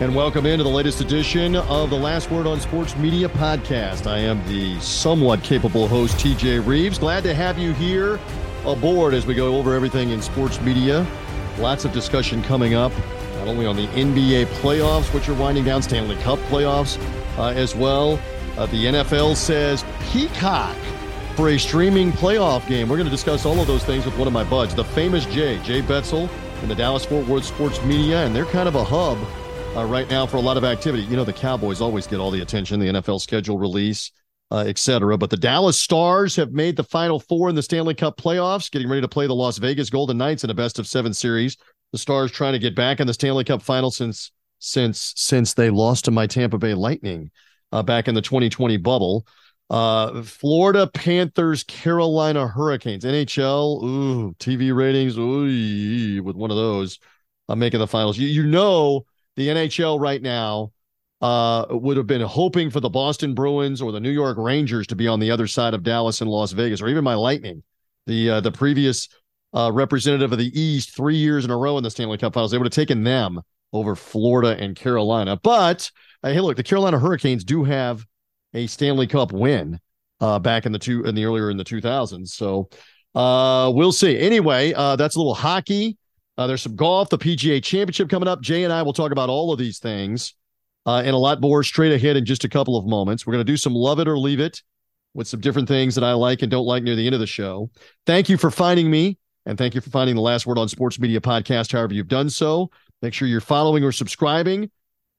and welcome into the latest edition of the Last Word on Sports Media podcast. I am the somewhat capable host, TJ Rives. Glad to have you here aboard as we go over everything in sports media. Lots of discussion coming up, not only on the NBA playoffs, which are winding down, Stanley Cup playoffs uh, as well. Uh, the NFL says Peacock for a streaming playoff game. We're going to discuss all of those things with one of my buds, the famous Jay, Jay Betsill, in the Dallas Fort Worth sports media, and they're kind of a hub uh, right now for a lot of activity. You know, the Cowboys always get all the attention, the NFL schedule release, uh, et cetera. But the Dallas Stars have made the final four in the Stanley Cup playoffs, getting ready to play the Las Vegas Golden Knights in a best of seven series. The Stars trying to get back in the Stanley Cup final since since since they lost to my Tampa Bay Lightning uh, back in the 2020 bubble. Uh, Florida Panthers, Carolina Hurricanes, NHL, ooh, TV ratings, ooh, with one of those uh, making the finals. You, you know, the NHL right now uh, would have been hoping for the Boston Bruins or the New York Rangers to be on the other side of Dallas and Las Vegas, or even my Lightning, the uh, the previous uh, representative of the East three years in a row in the Stanley Cup Finals. They would have taken them over Florida and Carolina. But uh, hey, look, the Carolina Hurricanes do have a Stanley Cup win uh, back in the two in the earlier in the 2000s. So uh, we'll see. Anyway, uh, that's a little hockey. Uh, there's some golf, the PGA Championship coming up. Jay and I will talk about all of these things uh, and a lot more straight ahead in just a couple of moments. We're going to do some love it or leave it with some different things that I like and don't like near the end of the show. Thank you for finding me. And thank you for finding the last word on sports media podcast, however you've done so. Make sure you're following or subscribing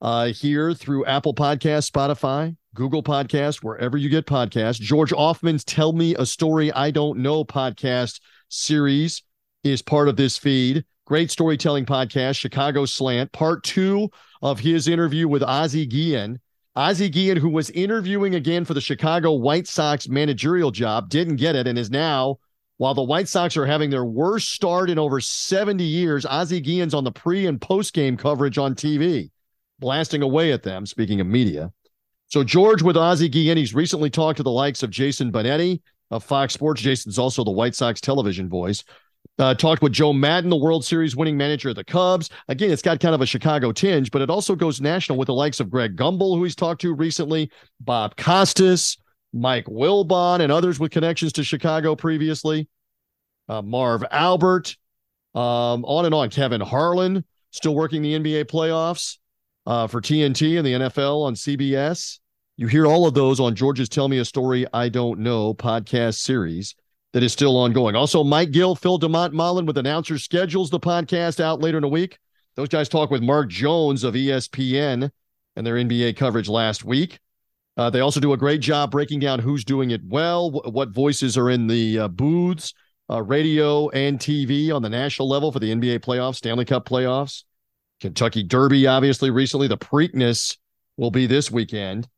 uh, here through Apple Podcast, Spotify, Google Podcast, wherever you get podcasts. George Offman's Tell Me a Story I Don't Know podcast series is part of this feed. Great storytelling podcast, Chicago Slant, part two of his interview with Ozzie Guillen. Ozzie Guillen, who was interviewing again for the Chicago White Sox managerial job, didn't get it and is now, while the White Sox are having their worst start in over 70 years, Ozzie Guillen's on the pre and post game coverage on TV, blasting away at them, speaking of media. So, George with Ozzie Guillen, he's recently talked to the likes of Jason Benetti of Fox Sports. Jason's also the White Sox television voice. Uh, talked with Joe Maddon, the World Series winning manager of the Cubs. Again, it's got kind of a Chicago tinge, but it also goes national with the likes of Greg Gumbel, who he's talked to recently, Bob Costas, Mike Wilbon, and others with connections to Chicago previously. Uh, Marv Albert, um, on and on. Kevin Harlan, still working the NBA playoffs uh, for TNT and the NFL on CBS. You hear all of those on George's Tell Me a Story I Don't Know podcast series that is still ongoing. Also, Mike Gill, Phil DeMont Mullen with announcers schedules the podcast out later in the week. Those guys talk with Mark Jones of ESPN and their NBA coverage last week. Uh, they also do a great job breaking down who's doing it well, what voices are in the uh, booths, uh, radio and TV on the national level for the NBA playoffs, Stanley Cup playoffs, Kentucky Derby, obviously, recently. The Preakness will be this weekend.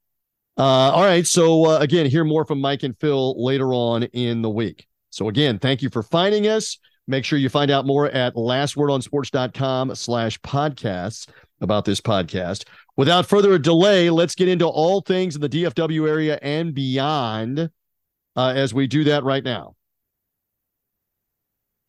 Uh, all right. So, uh, again, hear more from Mike and Phil later on in the week. So, again, thank you for finding us. Make sure you find out more at lastwordonsports.com slash podcasts about this podcast. Without further delay, let's get into all things in the DFW area and beyond uh, as we do that right now.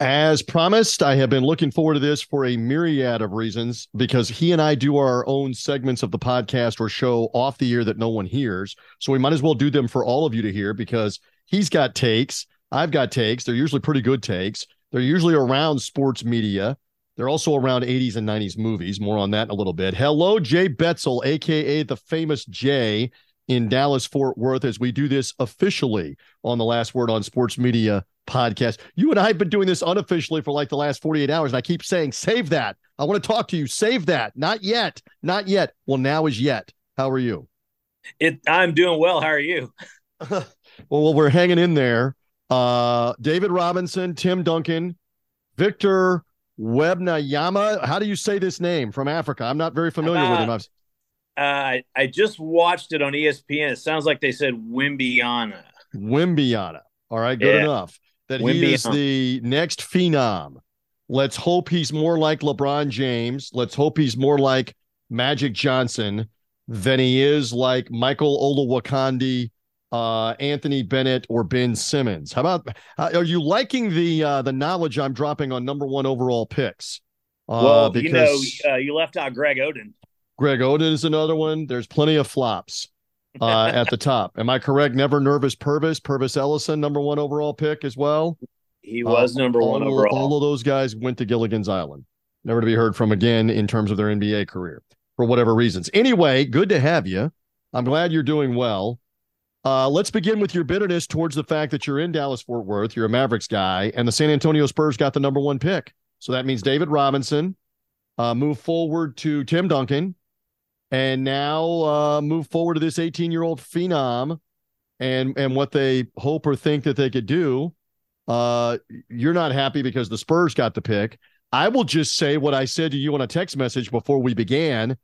As promised, I have been looking forward to this for a myriad of reasons because he and I do our own segments of the podcast or show off the air that no one hears. So we might as well do them for all of you to hear because he's got takes. I've got takes. They're usually pretty good takes. They're usually around sports media. They're also around 80s and 90s movies. More on that in a little bit. Hello, Jay Betsill, aka the famous Jay in Dallas Fort Worth, as we do this officially on the last word on sports media podcast. You and I have been doing this unofficially for like the last 48 hours, and I keep saying, save that. I want to talk to you. Save that. Not yet. Not yet. Well, now is yet. How are you? It I'm doing well. How are you? well, well, we're hanging in there. Uh David Robinson, Tim Duncan, Victor Wembanyama. How do you say this name from Africa? I'm not very familiar uh, with him. I've... Uh, I just watched it on ESPN. It sounds like they said Wimbiana. Wimbiana. All right, good yeah. enough that Wimby he is the next phenom. Let's hope he's more like LeBron James. Let's hope he's more like Magic Johnson than he is like Michael Olowokandi, uh, Anthony Bennett, or Ben Simmons. How about? Uh, are you liking the uh, the knowledge I'm dropping on number one overall picks? Uh, well, because... you know, uh, you left out Greg Oden. Greg Oden is another one. There's plenty of flops uh, at the top. Am I correct? Never nervous Pervis, Pervis Ellison, number one overall pick as well. He was uh, number one all, overall. All of those guys went to Gilligan's Island, never to be heard from again in terms of their NBA career for whatever reasons. Anyway, good to have you. I'm glad you're doing well. Uh, let's begin with your bitterness towards the fact that you're in Dallas Fort Worth. You're a Mavericks guy, and the San Antonio Spurs got the number one pick. So that means David Robinson uh, move forward to Tim Duncan, and now uh, move forward to this 18 year old phenom, and and what they hope or think that they could do. Uh, you're not happy because the Spurs got the pick. I will just say what I said to you on a text message before we began.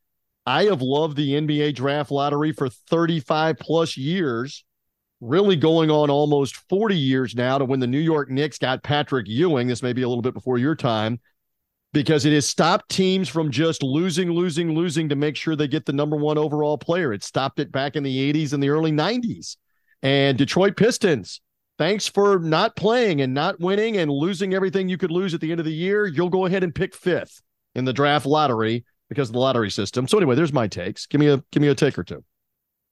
I have loved the NBA draft lottery for 35 plus years, really going on almost 40 years now to when the New York Knicks got Patrick Ewing. This may be a little bit before your time because it has stopped teams from just losing, losing, losing to make sure they get the number one overall player. It stopped it back in the 80s and the early 90s. And Detroit Pistons, thanks for not playing and not winning and losing everything you could lose at the end of the year. You'll go ahead and pick fifth in the draft lottery because of the lottery system. So anyway, there's my takes. Give me a give me a take or two.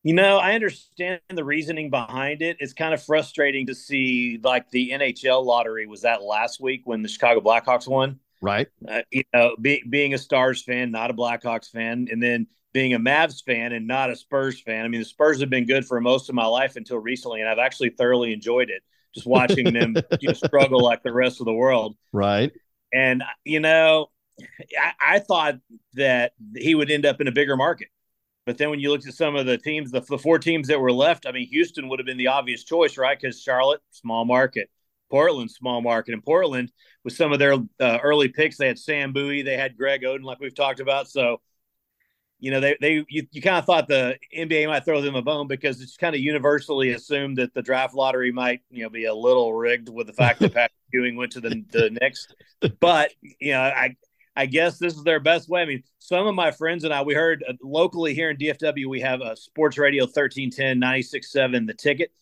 You know, I understand the reasoning behind it. It's kind of frustrating to see like the NHL lottery was that last week when the Chicago Blackhawks won. Right. Uh, you know, be, being a Stars fan, not a Blackhawks fan, and then being a Mavs fan and not a Spurs fan. I mean, the Spurs have been good for most of my life until recently, and I've actually thoroughly enjoyed it just watching them you know, struggle like the rest of the world. Right. And you know, I, I, thought that he would end up in a bigger market. But then when you looked at some of the teams, the, the four teams that were left, I mean, Houston would have been the obvious choice, right? Because Charlotte, small market, Portland, small market. And Portland, with some of their uh, early picks, they had Sam Bowie, they had Greg Oden, like we've talked about. So, you know, they, they you, you kind of thought the NBA might throw them a bone because it's kind of universally assumed that the draft lottery might, you know, be a little rigged with the fact that Patrick Ewing went to the, the Knicks. But, you know, I, I guess this is their best way. I mean, some of my friends and I, we heard uh, locally here in DFW, we have a sports radio 1310 967 the ticket.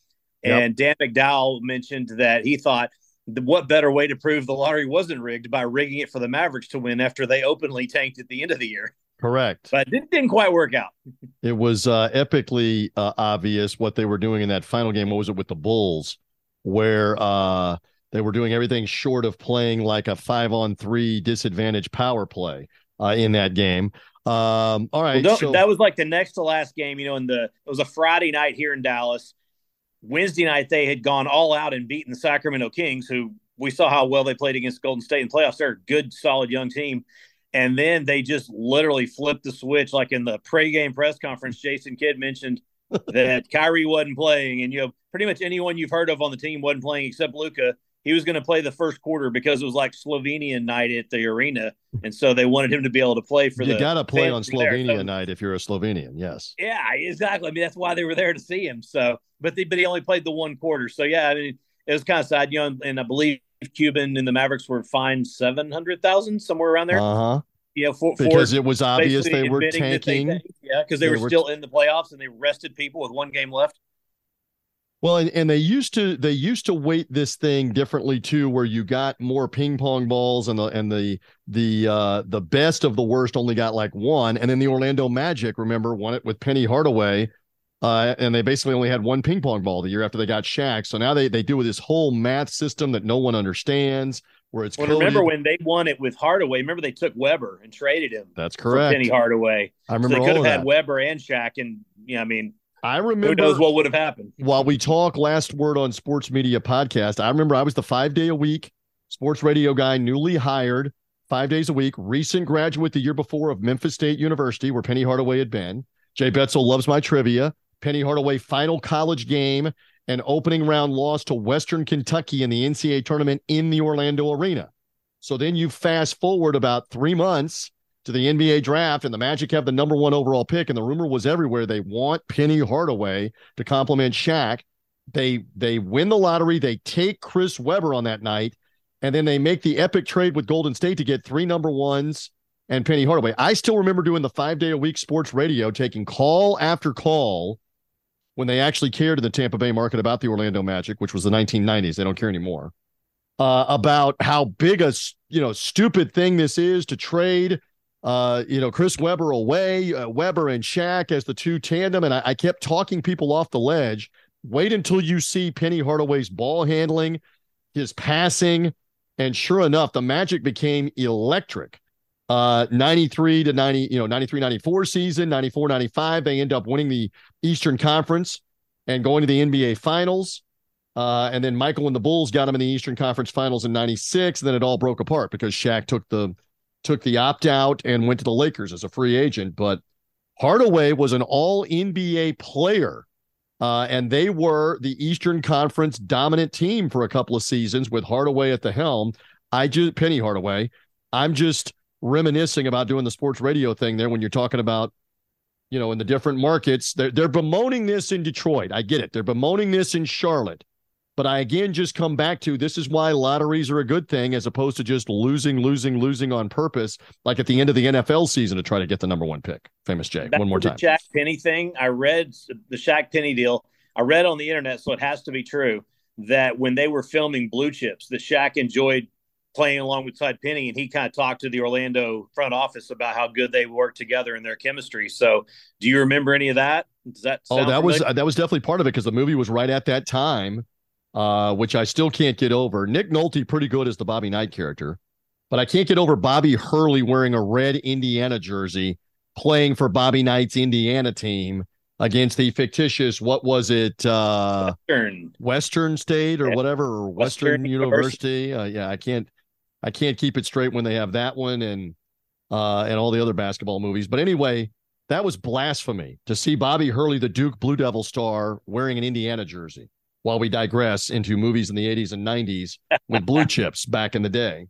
Yep. And Dan McDowell mentioned that he thought what better way to prove the lottery wasn't rigged by rigging it for the Mavericks to win after they openly tanked at the end of the year. Correct. But it didn't quite work out. it was uh, epically uh, obvious what they were doing in that final game. What was it with the Bulls, where uh, they were doing everything short of playing like a five on three disadvantage power play uh, in that game. Um, all right. Well, so- that was like the next to last game, you know, in the, it was a Friday night here in Dallas. Wednesday night, they had gone all out and beaten the Sacramento Kings, who we saw how well they played against Golden State in the playoffs. They're a good, solid young team. And then they just literally flipped the switch. Like in the pregame press conference, Jason Kidd mentioned that Kyrie wasn't playing, and you know, pretty much anyone you've heard of on the team wasn't playing except Luka he was going to play the first quarter because it was like Slovenian night at the arena, and so they wanted him to be able to play for you the. You got to play on Slovenia so, night if you're a Slovenian. Yes. Yeah, exactly. I mean, that's why they were there to see him. So, but they, but he only played the one quarter. So yeah, I mean, it was kind of sad, you know. And I believe Cuban and the Mavericks were fined seven hundred thousand somewhere around there. Uh huh. Yeah, you know, for, because for it was obvious they were tanking. They, yeah, because they, they, were, were still in the playoffs and they rested people with one game left. Well, and, and they used to they used to weight this thing differently too, where you got more ping pong balls and the and the the uh the best of the worst only got like one. And then the Orlando Magic, remember, won it with Penny Hardaway. Uh, and they basically only had one ping pong ball the year after they got Shaq. So now they they do with this whole math system that no one understands. Where it's well, remember when they won it with Hardaway? Remember they took Webber and traded him. That's correct. Penny Hardaway. I remember. So they could have had that. Webber and Shaq, and you know, I mean, I remember who knows what would have happened. While we talk last word on sports media podcast, I remember I was the five day a week sports radio guy, newly hired, five days a week, recent graduate the year before of Memphis State University, where Penny Hardaway had been. Jay Betsill loves my trivia. Penny Hardaway final college game and opening round loss to Western Kentucky in the NCAA tournament in the Orlando Arena. So then you fast forward about three months to the NBA draft, and the Magic have the number one overall pick. And the rumor was everywhere they want Penny Hardaway to complement Shaq. They they win the lottery. They take Chris Webber on that night, and then they make the epic trade with Golden State to get three number ones and Penny Hardaway. I still remember doing the five day a week sports radio, taking call after call when they actually cared in the Tampa Bay market about the Orlando Magic, which was the 1990s. They don't care anymore. Uh, about how big a you know stupid thing this is to trade uh, you know, Chris Webber away, uh, Webber and Shaq as the two tandem. And I, I kept talking people off the ledge. Wait until you see Penny Hardaway's ball handling, his passing. And sure enough, the magic became electric. Uh, 93 to 90, you know, 93 94 season, 94 95. They end up winning the Eastern Conference and going to the NBA Finals. Uh, and then Michael and the Bulls got him in the Eastern Conference Finals in '96. Then it all broke apart because Shaq took the took the opt out and went to the Lakers as a free agent. But Hardaway was an All NBA player, uh, and they were the Eastern Conference dominant team for a couple of seasons with Hardaway at the helm. I just Penny Hardaway. I'm just reminiscing about doing the sports radio thing there when you're talking about you know in the different markets they're, they're bemoaning this in detroit i get it they're bemoaning this in charlotte but I again just come back to this is why lotteries are a good thing as opposed to just losing, losing, losing on purpose, like at the end of the NFL season to try to get the number one pick. Famous Jay, Back one more time. The Shaq Penny thing. I read the Shaq Penny deal. I read on the internet, so it has to be true that when they were filming Blue Chips, that Shaq enjoyed playing along with Todd Penny, and he kind of talked to the Orlando front office about how good they worked together and their chemistry. So, do you remember any of that? Does that? oh, that familiar? was that was definitely part of it because the movie was right at that time uh, which I still can't get over. Nick Nolte pretty good as the Bobby Knight character, but I can't get over Bobby Hurley wearing a red Indiana jersey, playing for Bobby Knight's Indiana team against the fictitious what was it uh Western Western State or yeah. whatever or Western, Western University. University. Uh, yeah, I can't I can't keep it straight when they have that one and uh and all the other basketball movies. But anyway, that was blasphemy to see Bobby Hurley, the Duke Blue Devil star, wearing an Indiana jersey while we digress into movies in the 80s and 90s with blue chips back in the day.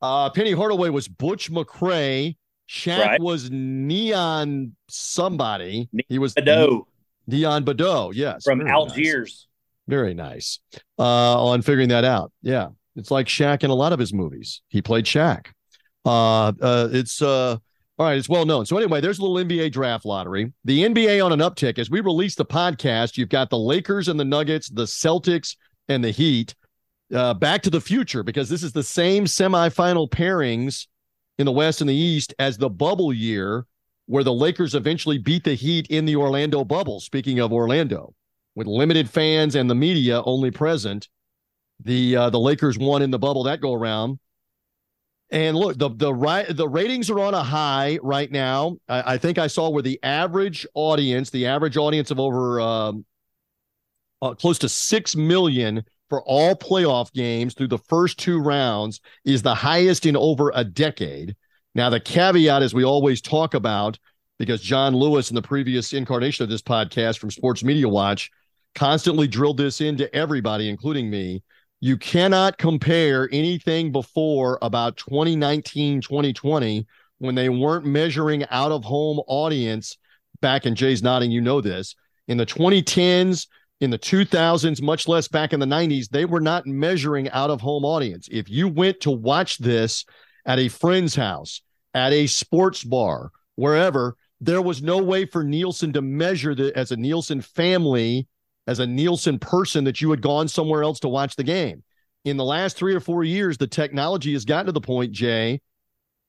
Uh, Penny Hardaway was Butch McRae. Shaq right. was Neon somebody. He was Boudeaux. Neon Boudeaux, yes. From Algiers. Nice. Very nice. Uh, on figuring that out. Yeah. It's like Shaq in a lot of his movies. He played Shaq. Uh, uh, it's uh, all right, it's well known. So anyway, there's a little NBA draft lottery. The NBA on an uptick. As we release the podcast, you've got the Lakers and the Nuggets, the Celtics and the Heat. Uh, back to the future because this is the same semifinal pairings in the West and the East as the bubble year, where the Lakers eventually beat the Heat in the Orlando bubble. Speaking of Orlando, with limited fans and the media only present, the uh, the Lakers won in the bubble that go around. And look, the the the ratings are on a high right now. I, I, think I saw where the average audience, the average audience of over um, uh, close to six million for all playoff games through the first two rounds is the highest in over a decade. Now, the caveat, as we always talk about, because Jon Lewis in the previous incarnation of this podcast from Sports Media Watch constantly drilled this into everybody, including me you cannot compare anything before about 2019, 2020 when they weren't measuring out of home audience back in Jay's nodding, you know this. In the 2010s, in the 2000s, much less back in the 90s, they were not measuring out of home audience. If you went to watch this at a friend's house, at a sports bar, wherever, there was no way for Nielsen to measure that as a Nielsen family as a Nielsen person that you had gone somewhere else to watch the game. In the last three or four years, the technology has gotten to the point, Jay,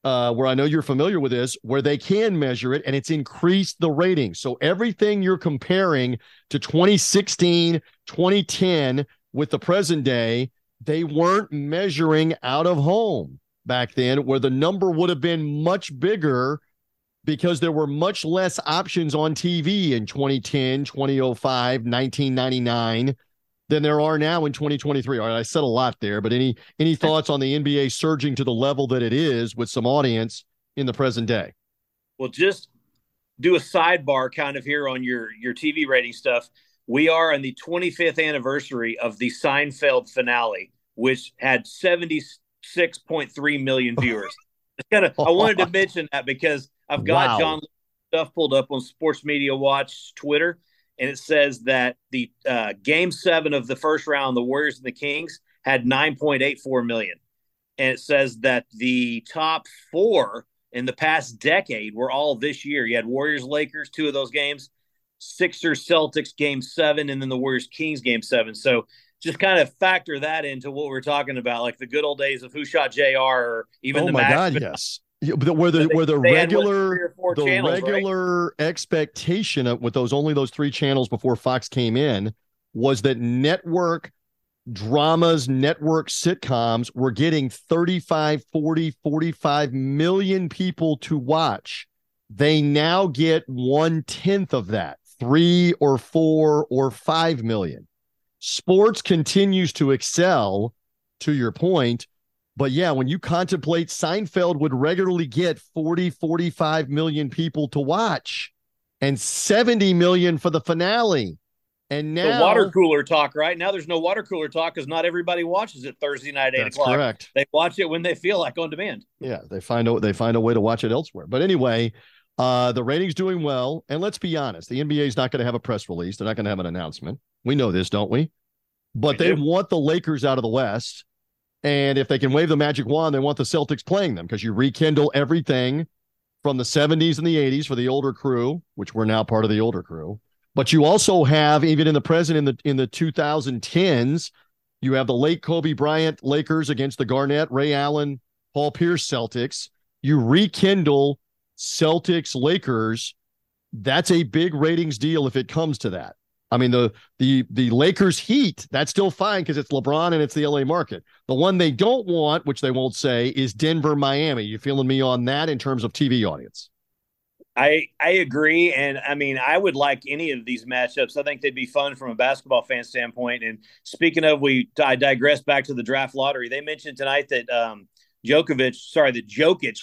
uh, where I know you're familiar with this, where they can measure it and it's increased the ratings. So everything you're comparing to 2016, 2010 with the present day, they weren't measuring out of home back then, where the number would have been much bigger because there were much less options on TV in 2010, 2005, 1999 than there are now in 2023. All right, I said a lot there, but any any thoughts on the NBA surging to the level that it is with some audience in the present day? Well, just do a sidebar kind of here on your your TV rating stuff. We are on the 25th anniversary of the Seinfeld finale, which had 76.3 million viewers. kind of I wanted to mention that because I've got wow. John stuff pulled up on Sports Media Watch Twitter, and it says that the uh, game seven of the first round, the Warriors and the Kings, had 9.84 million. And it says that the top four in the past decade were all this year. You had Warriors, Lakers, two of those games, Sixers, Celtics, game seven, and then the Warriors, Kings, game seven. So just kind of factor that into what we're talking about, like the good old days of who shot JR or even oh the my God, yes Yeah, where the they, where the regular the channels, regular right? expectation of, with those only those three channels before Fox came in was that network dramas, network sitcoms were getting 35, 40, 45 million people to watch. They now get one tenth of that, three or four or five million. Sports continues to excel, to your point, but yeah, when you contemplate Seinfeld would regularly get 40, 45 million people to watch and 70 million for the finale. And now the water cooler talk, right? Now there's no water cooler talk because not everybody watches it Thursday night, eight o'clock. Correct. They watch it when they feel like on demand. Yeah, they find a they find a way to watch it elsewhere. But anyway, uh, the ratings doing well. And let's be honest, the NBA is not going to have a press release. They're not going to have an announcement. We know this, don't we? But we they do. want the Lakers out of the West. And if they can wave the magic wand, they want the Celtics playing them because you rekindle everything from the 70s and the 80s for the older crew, which we're now part of the older crew. But you also have, even in the present, in the in the 2010s, you have the late Kobe Bryant Lakers against the Garnett, Ray Allen, Paul Pierce Celtics. You rekindle Celtics Lakers. That's a big ratings deal if it comes to that. I mean, the the the Lakers Heat, that's still fine because it's LeBron and it's the LA market. The one they don't want, which they won't say, is Denver Miami. You feeling me on that in terms of TV audience? I I agree, and I mean I would like any of these matchups. I think they'd be fun from a basketball fan standpoint. And speaking of, we I digress back to the draft lottery. They mentioned tonight that um, Djokovic, sorry, that Jokic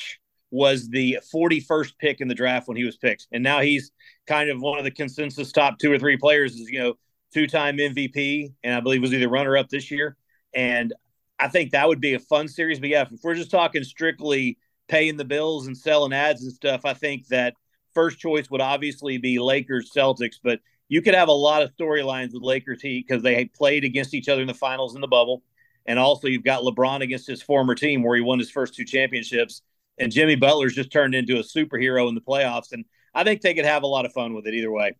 was the 41st pick in the draft when he was picked, and now he's kind of one of the consensus top two or three players. Is you know two time MVP, and I believe was either runner up this year. And I think that would be a fun series. But yeah, if we're just talking strictly paying the bills and selling ads and stuff, I think that first choice would obviously be Lakers Celtics. But you could have a lot of storylines with Lakers Heat because they played against each other in the finals in the bubble. And also, you've got LeBron against his former team where he won his first two championships. And Jimmy Butler's just turned into a superhero in the playoffs. And I think they could have a lot of fun with it either way.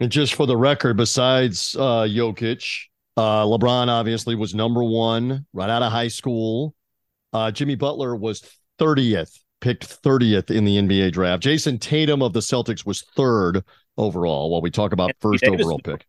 And just for the record, besides uh, Jokic, uh, LeBron obviously was number one right out of high school. Uh, Jimmy Butler was 30th, picked 30th in the NBA draft. Jayson Tatum of the Celtics was third overall while we talk about Anthony first Davis, overall pick.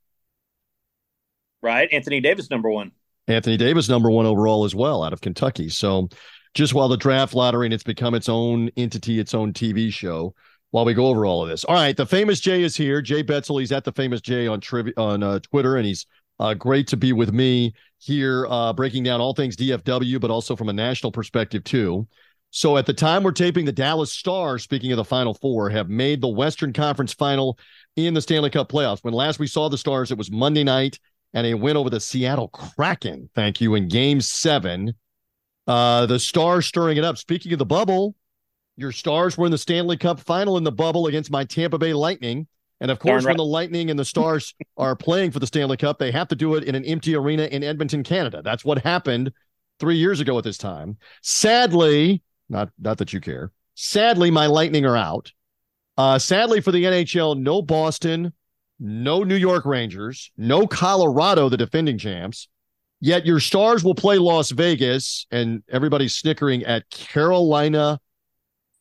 Right. Anthony Davis, number one. Anthony Davis, number one overall as well out of Kentucky. So just while the draft lottery and it's become its own entity, its own TV show while we go over all of this. All right, the famous Jay is here. Jay Betsill. He's at the famous Jay on trivia on uh, Twitter, and he's uh, great to be with me here, uh, breaking down all things DFW, but also from a national perspective too. So at the time we're taping, the Dallas Stars, speaking of the Final Four, have made the Western Conference Final in the Stanley Cup playoffs. When last we saw the Stars, it was Monday night, and a win over the Seattle Kraken. Thank you in Game Seven. Uh, the Stars stirring it up. Speaking of the bubble, your Stars were in the Stanley Cup final in the bubble against my Tampa Bay Lightning. And of course, right. when the Lightning and the Stars are playing for the Stanley Cup, they have to do it in an empty arena in Edmonton, Canada. That's what happened three years ago at this time. Sadly, not not that you care. Sadly, my Lightning are out. Uh, sadly for the NHL, no Boston, no New York Rangers, no Colorado, the defending champs. Yet your Stars will play Las Vegas, and everybody's snickering at Carolina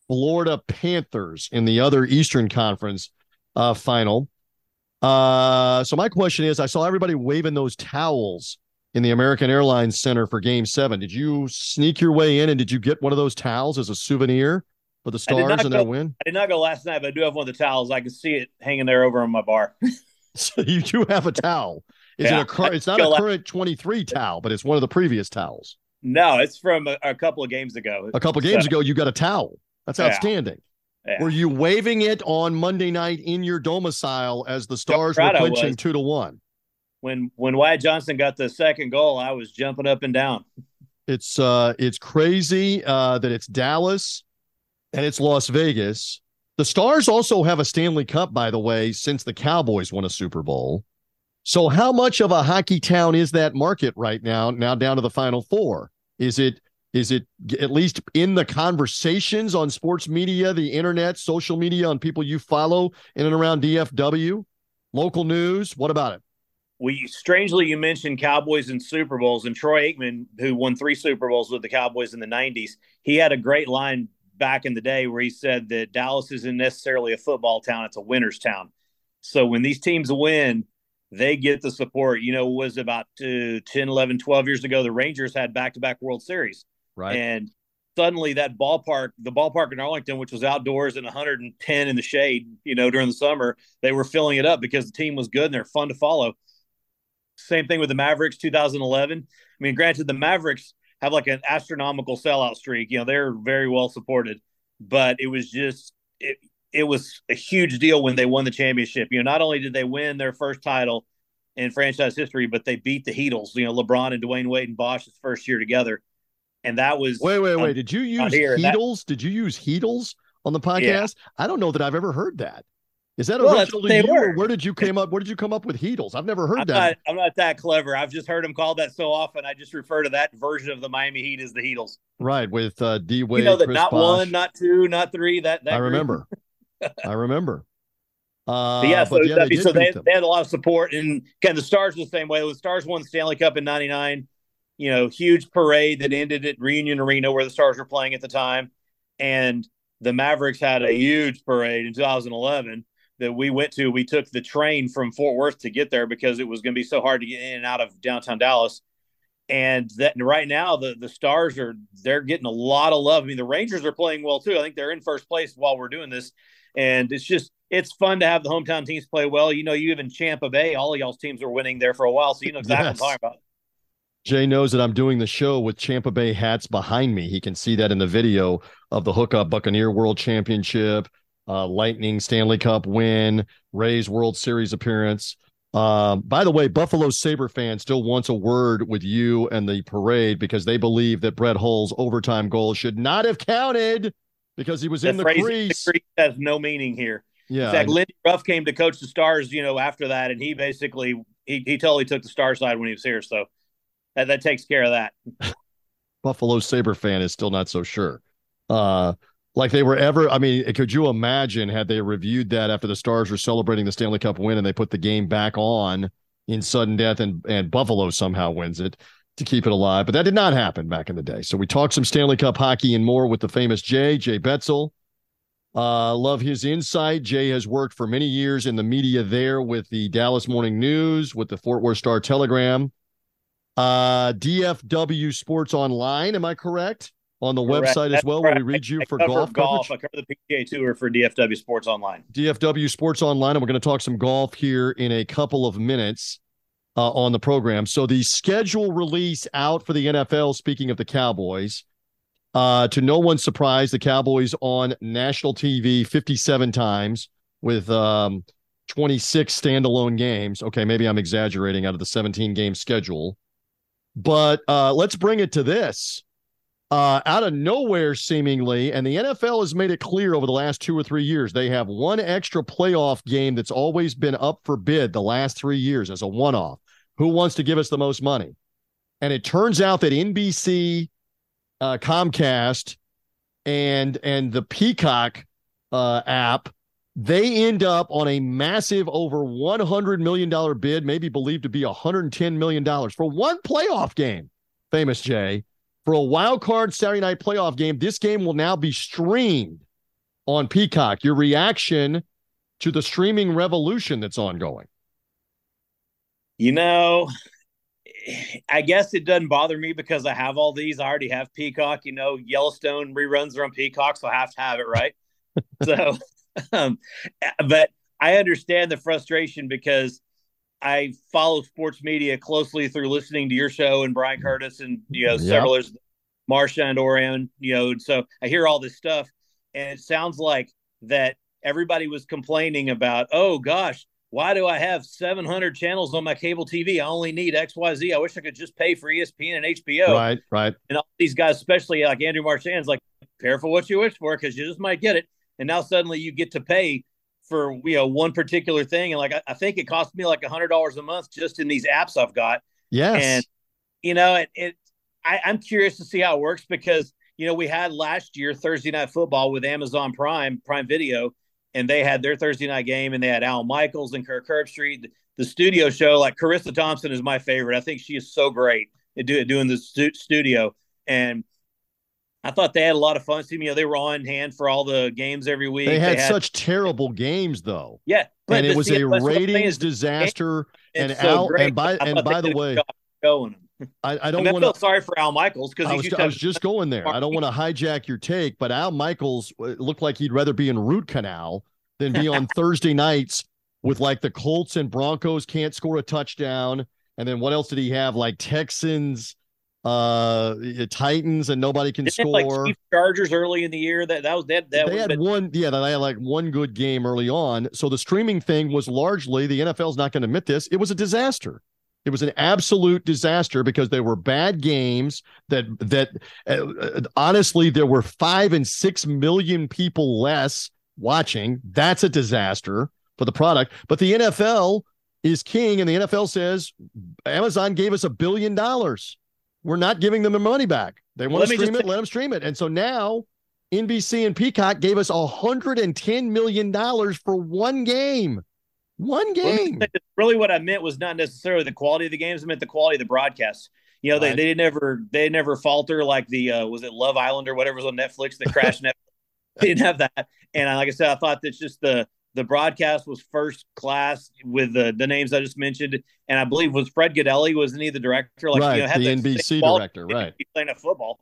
Florida Panthers in the other Eastern Conference uh, final. Uh, so my question is, I saw everybody waving those towels in the American Airlines Center for Game Seven. Did you sneak your way in and did you get one of those towels as a souvenir for the Stars and go, their win? I did not go last night, but I do have one of the towels. I can see it hanging there over on my bar. so you do have a towel. Is yeah, it a It's not a current twenty three towel, but it's one of the previous towels. No, it's from a, a couple of games ago. A couple of games so, ago, you got a towel. That's outstanding. Yeah. Yeah. Were you waving it on Monday night in your domicile as the Stars were clinching two to one? When when Wyatt Johnston got the second goal, I was jumping up and down. It's uh it's crazy uh that it's Dallas and it's Las Vegas. The Stars also have a Stanley Cup, by the way, since the Cowboys won a Super Bowl. So how much of a hockey town is that market right now? Now down to the final four. Is it is it at least in the conversations on sports media, the internet, social media, on people you follow in and around DFW, local news? What about it? We strangely you mentioned Cowboys and Super Bowls, and Troy Aikman, who won three Super Bowls with the Cowboys in the '90s, he had a great line back in the day where he said that Dallas isn't necessarily a football town; it's a winner's town. So when these teams win, they get the support. You know, was about uh, 10, 11, 12 years ago, the Rangers had back to back World Series. Right. And suddenly that ballpark, the ballpark in Arlington, which was outdoors and 110 in the shade, you know, during the summer, they were filling it up because the team was good and they're fun to follow. Same thing with the Mavericks 2011. I mean, granted, the Mavericks have like an astronomical sellout streak. You know, they're very well supported, but it was just, it, it was a huge deal when they won the championship. You know, not only did they win their first title in franchise history, but they beat the Heatles. You know, LeBron and Dwyane Wade and Bosh's first year together, and that was wait, wait, wait. Um, did you use Heatles? That, did you use Heatles on the podcast? Yeah. I don't know that I've ever heard that. Is that well, original to you, where did you came up? Where did you come up with Heatles? I've never heard I'm that. Not, I'm not that clever. I've just heard them called that so often. I just refer to that version of the Miami Heat as the Heatles. Right, with uh, D Wade. You know that Chris not Bosh. one, not two, not three. That, that I remember. I remember. Uh, yeah, so, yeah, they, so they, they, had a lot of support, and kind of the Stars the same way. The Stars won the Stanley Cup in '99. You know, huge parade that ended at Reunion Arena where the Stars were playing at the time, and the Mavericks had a huge parade in 2011 that we went to. We took the train from Fort Worth to get there because it was going to be so hard to get in and out of downtown Dallas. And that right now the the Stars are they're getting a lot of love. I mean, the Rangers are playing well too. I think they're in first place while we're doing this and it's just it's fun to have the hometown teams play well. You know, you even Champa Bay, all of y'all's teams were winning there for a while, so you know exactly yes. what I'm talking about. Jay knows that I'm doing the show with Champa Bay hats behind me. He can see that in the video of the hookup Buccaneer World Championship, uh, Lightning Stanley Cup win, Rays World Series appearance. Um, by the way, Buffalo Sabre fan still wants a word with you and the parade because they believe that Brett Hull's overtime goal should not have counted because he was the in the crease. the crease. has no meaning here. Yeah. In fact, Lindy Ruff came to coach the Stars, you know, after that, and he basically he, he totally took the Star side when he was here. So that, that takes care of that. Buffalo Sabre fan is still not so sure. Uh, like they were ever. I mean, could you imagine had they reviewed that after the Stars were celebrating the Stanley Cup win and they put the game back on in sudden death and and Buffalo somehow wins it? To keep it alive. But that did not happen back in the day. So we talked some Stanley Cup hockey and more with the famous Jay, Jay Betsill. Uh, love his insight. Jay has worked for many years in the media there with the Dallas Morning News, with the Fort Worth Star Telegram, uh, DFW Sports Online. Am I correct? On the correct. website That's as well, correct. where we read you I for golf. Golf. Coverage. I cover the PGA Tour for DFW Sports Online. DFW Sports Online, and we're going to talk some golf here in a couple of minutes uh, on the program. So the schedule release out for the NFL. Speaking of the Cowboys, uh, to no one's surprise, the Cowboys on national TV 57 times with um, 26 standalone games. Okay, maybe I'm exaggerating out of the 17 game schedule, but uh, let's bring it to this. Uh, out of nowhere, seemingly, and the NFL has made it clear over the last two or three years they have one extra playoff game that's always been up for bid the last three years as a one off who wants to give us the most money? And it turns out that NBC, uh, Comcast, and and the Peacock uh, app, they end up on a massive over one hundred million dollar bid, maybe believed to be one hundred ten million dollars for one playoff game. Famous Jay for a wild card Saturday night playoff game. This game will now be streamed on Peacock. Your reaction to the streaming revolution that's ongoing? You know, I guess it doesn't bother me because I have all these. I already have Peacock. You know, Yellowstone reruns are on Peacock, so I have to have it, right? so, um, but I understand the frustration because I follow sports media closely through listening to your show and Bryan Curtis and you know several others, Marchand and Ourand. You know, so I hear all this stuff, and it sounds like that everybody was complaining about. Oh gosh, why do I have 700 channels on my cable TV? I only need XYZ. I wish I could just pay for ESPN and HBO. Right, right. And all these guys, especially like Andrew Marchand's like, careful what you wish for because you just might get it. And now suddenly you get to pay for you know one particular thing. And like I, I think it cost me like a hundred dollars a month just in these apps I've got. Yes. And you know, it, it I, I'm curious to see how it works because you know we had last year Thursday night football with Amazon Prime, Prime Video and they had their Thursday night game, and they had Al Michaels and Kirk Herbstreit. The studio show, like Charissa Thompson, is my favorite. I think she is so great at do, doing the stu- studio. And I thought they had a lot of fun. You know, they were on hand for all the games every week. They had, they had such terrible games, though. Yeah, and it was a ratings disaster. And so Al, and by and by the way. I, I don't want to. Sorry for Al Michaels because I, was, I was just going there. I don't want to hijack your take, but Al Michaels uh, looked like he'd rather be in root canal than be on Thursday nights with like the Colts and Broncos can't score a touchdown, and then what else did he have? Like Texans, uh, Titans, and nobody can score. Like Chargers early in the year. That that was that. that they had been... one. Yeah, that they had like one good game early on. So the streaming thing was largely the NFL's not going to admit this. It was a disaster. It was an absolute disaster because they were bad games that that uh, honestly there were 5 and 6 million people less watching. That's a disaster for the product. But the NFL is king and the NFL says Amazon gave us a billion dollars. We're not giving them the money back. They want to stream it, let them stream it. And so now NBC and Peacock gave us $110 million for one game. One game. Really, what I meant was not necessarily the quality of the games. I meant the quality of the broadcasts. You know, right. they, they never they never falter like the uh, was it Love Island or whatever was on Netflix that crashed. Netflix. They didn't have that. And like I said, I thought that's just the the broadcast was first class with the the names I just mentioned, and I believe was Fred Gaudelli wasn't he the director? Like right, you know, had the NBC director, right? Playing a football.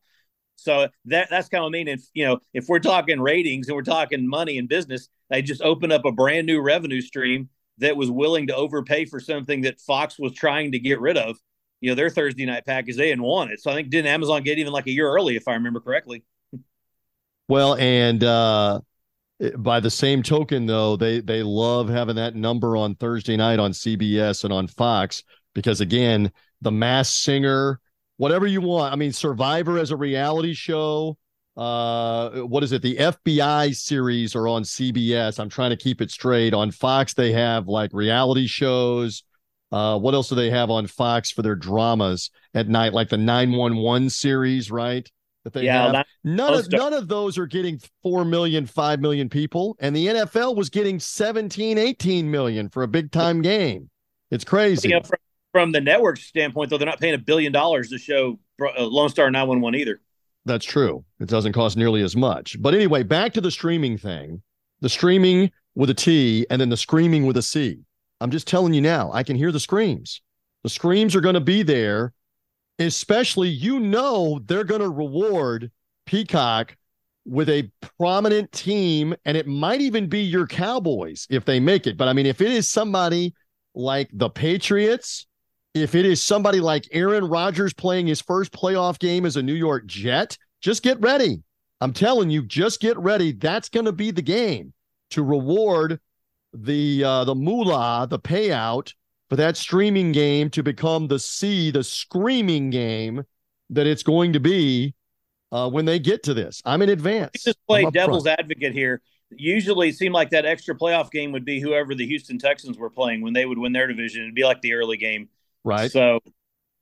So that that's kind of mean. If you know, if we're talking ratings and we're talking money and business, they just open up a brand new revenue stream that was willing to overpay for something that Fox was trying to get rid of. You know, their Thursday night package, they didn't want it. So I think didn't Amazon get even like a year early, if I remember correctly. Well, and uh by the same token, though, they they love having that number on Thursday night on CBS and on Fox because again, the Masked Singer, whatever you want. I mean, Survivor as a reality show, uh what is it? The fbi series are on cbs i'm trying to keep it straight. On fox they have like reality shows. Uh what else do they have on fox for their dramas at night? Like the 911 series right that they yeah, have? none of none of those are getting 4 million 5 million people and the nfl was getting 17 18 million for a big time game. It's crazy. Know, from, from the network standpoint though they're not paying a billion dollars to show uh, lone star 911 either that's true. It doesn't cost nearly as much. But anyway, back to the streaming thing the streaming with a T and then the screaming with a C. I'm just telling you now, I can hear the screams. The screams are going to be there, especially, you know, they're going to reward Peacock with a prominent team, and it might even be your Cowboys if they make it. But I mean, if it is somebody like the Patriots if it is somebody like Aaron Rodgers playing his first playoff game as a New York Jet, just get ready. I'm telling you, just get ready. That's going to be the game to reward the uh, the moolah, the payout for that streaming game to become the C, the screaming game that it's going to be uh, when they get to this. I'm in advance. Just play devil's front. advocate here. Usually, it seemed like that extra playoff game would be whoever the Houston Texans were playing when they would win their division. It'd be like the early game Right. So,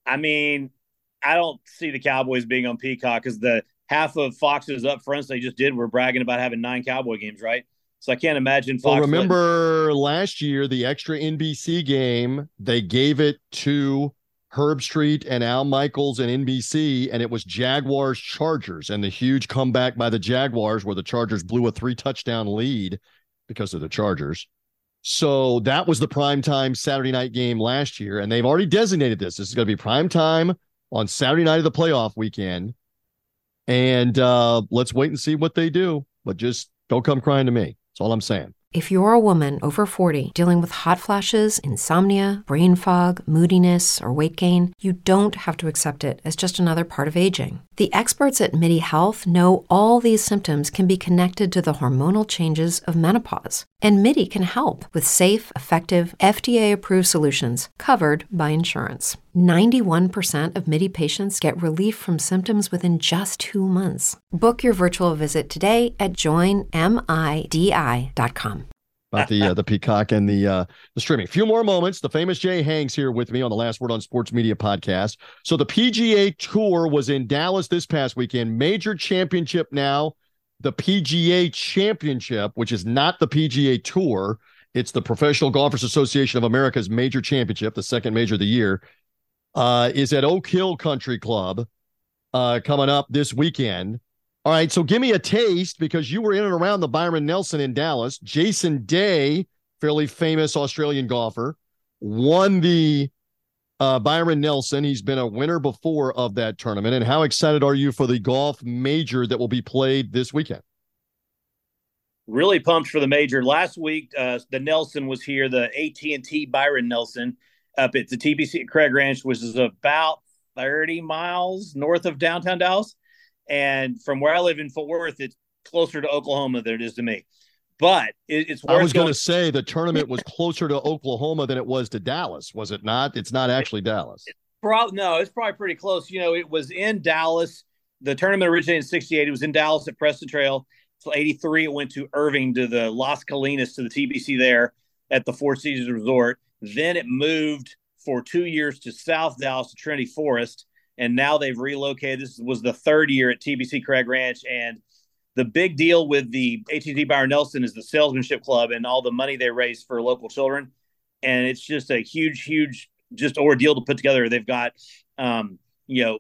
I mean, I don't see the Cowboys being on Peacock because the half of Fox's upfronts they just did were bragging about having nine Cowboy games, right? So I can't imagine. Fox well, remember letting- last year the extra NBC game they gave it to Herbstreit and Al Michaels and NBC, and it was Jaguars Chargers and the huge comeback by the Jaguars where the Chargers blew a three touchdown lead because of the Chargers. So that was the prime time Saturday night game last year, and they've already designated this. This is going to be prime time on Saturday night of the playoff weekend. And uh, let's wait and see what they do. But just don't come crying to me. That's all I'm saying. If you're a woman over 40 dealing with hot flashes, insomnia, brain fog, moodiness, or weight gain, you don't have to accept it as just another part of aging. The experts at MIDI Health know all these symptoms can be connected to the hormonal changes of menopause. And MIDI can help with safe, effective, FDA approved solutions covered by insurance. 91% of MIDI patients get relief from symptoms within just two months. Book your virtual visit today at joinmidi.com. About the uh, the peacock and the uh, the streaming. A few more moments. The famous Jay hangs here with me on the Last Word on Sports Media podcast. So the PGA Tour was in Dallas this past weekend. Major championship now the PGA Championship, which is not the PGA Tour. It's the Professional Golfers Association of America's major championship, the second major of the year, uh, is at Oak Hill Country Club uh, coming up this weekend. All right, so give me a taste because you were in and around the Byron Nelson in Dallas. Jason Day, fairly famous Australian golfer, won the uh, Byron Nelson. He's been a winner before of that tournament. And how excited are you for the golf major that will be played this weekend? Really pumped for the major. Last week, uh, the Nelson was here, the AT&T Byron Nelson up at the TPC Craig Ranch, which is about 30 miles north of downtown Dallas. And from where I live in Fort Worth, it's closer to Oklahoma than it is to me. But it, it's. I was going to say the tournament was closer to Oklahoma than it was to Dallas, was it not? It's not actually Dallas. Probably no, it's probably pretty close. You know, it was in Dallas. The tournament originated in '68. It was in Dallas at Preston Trail. So '83, it went to Irving to the Las Colinas to the TPC there at the Four Seasons Resort. Then it moved for two years to South Dallas to Trinity Forest and now they've relocated. This was the third year at TPC Craig Ranch, and the big deal with the AT&T Byron Nelson is the salesmanship club and all the money they raise for local children, and it's just a huge, huge just ordeal to put together. They've got, um, you know,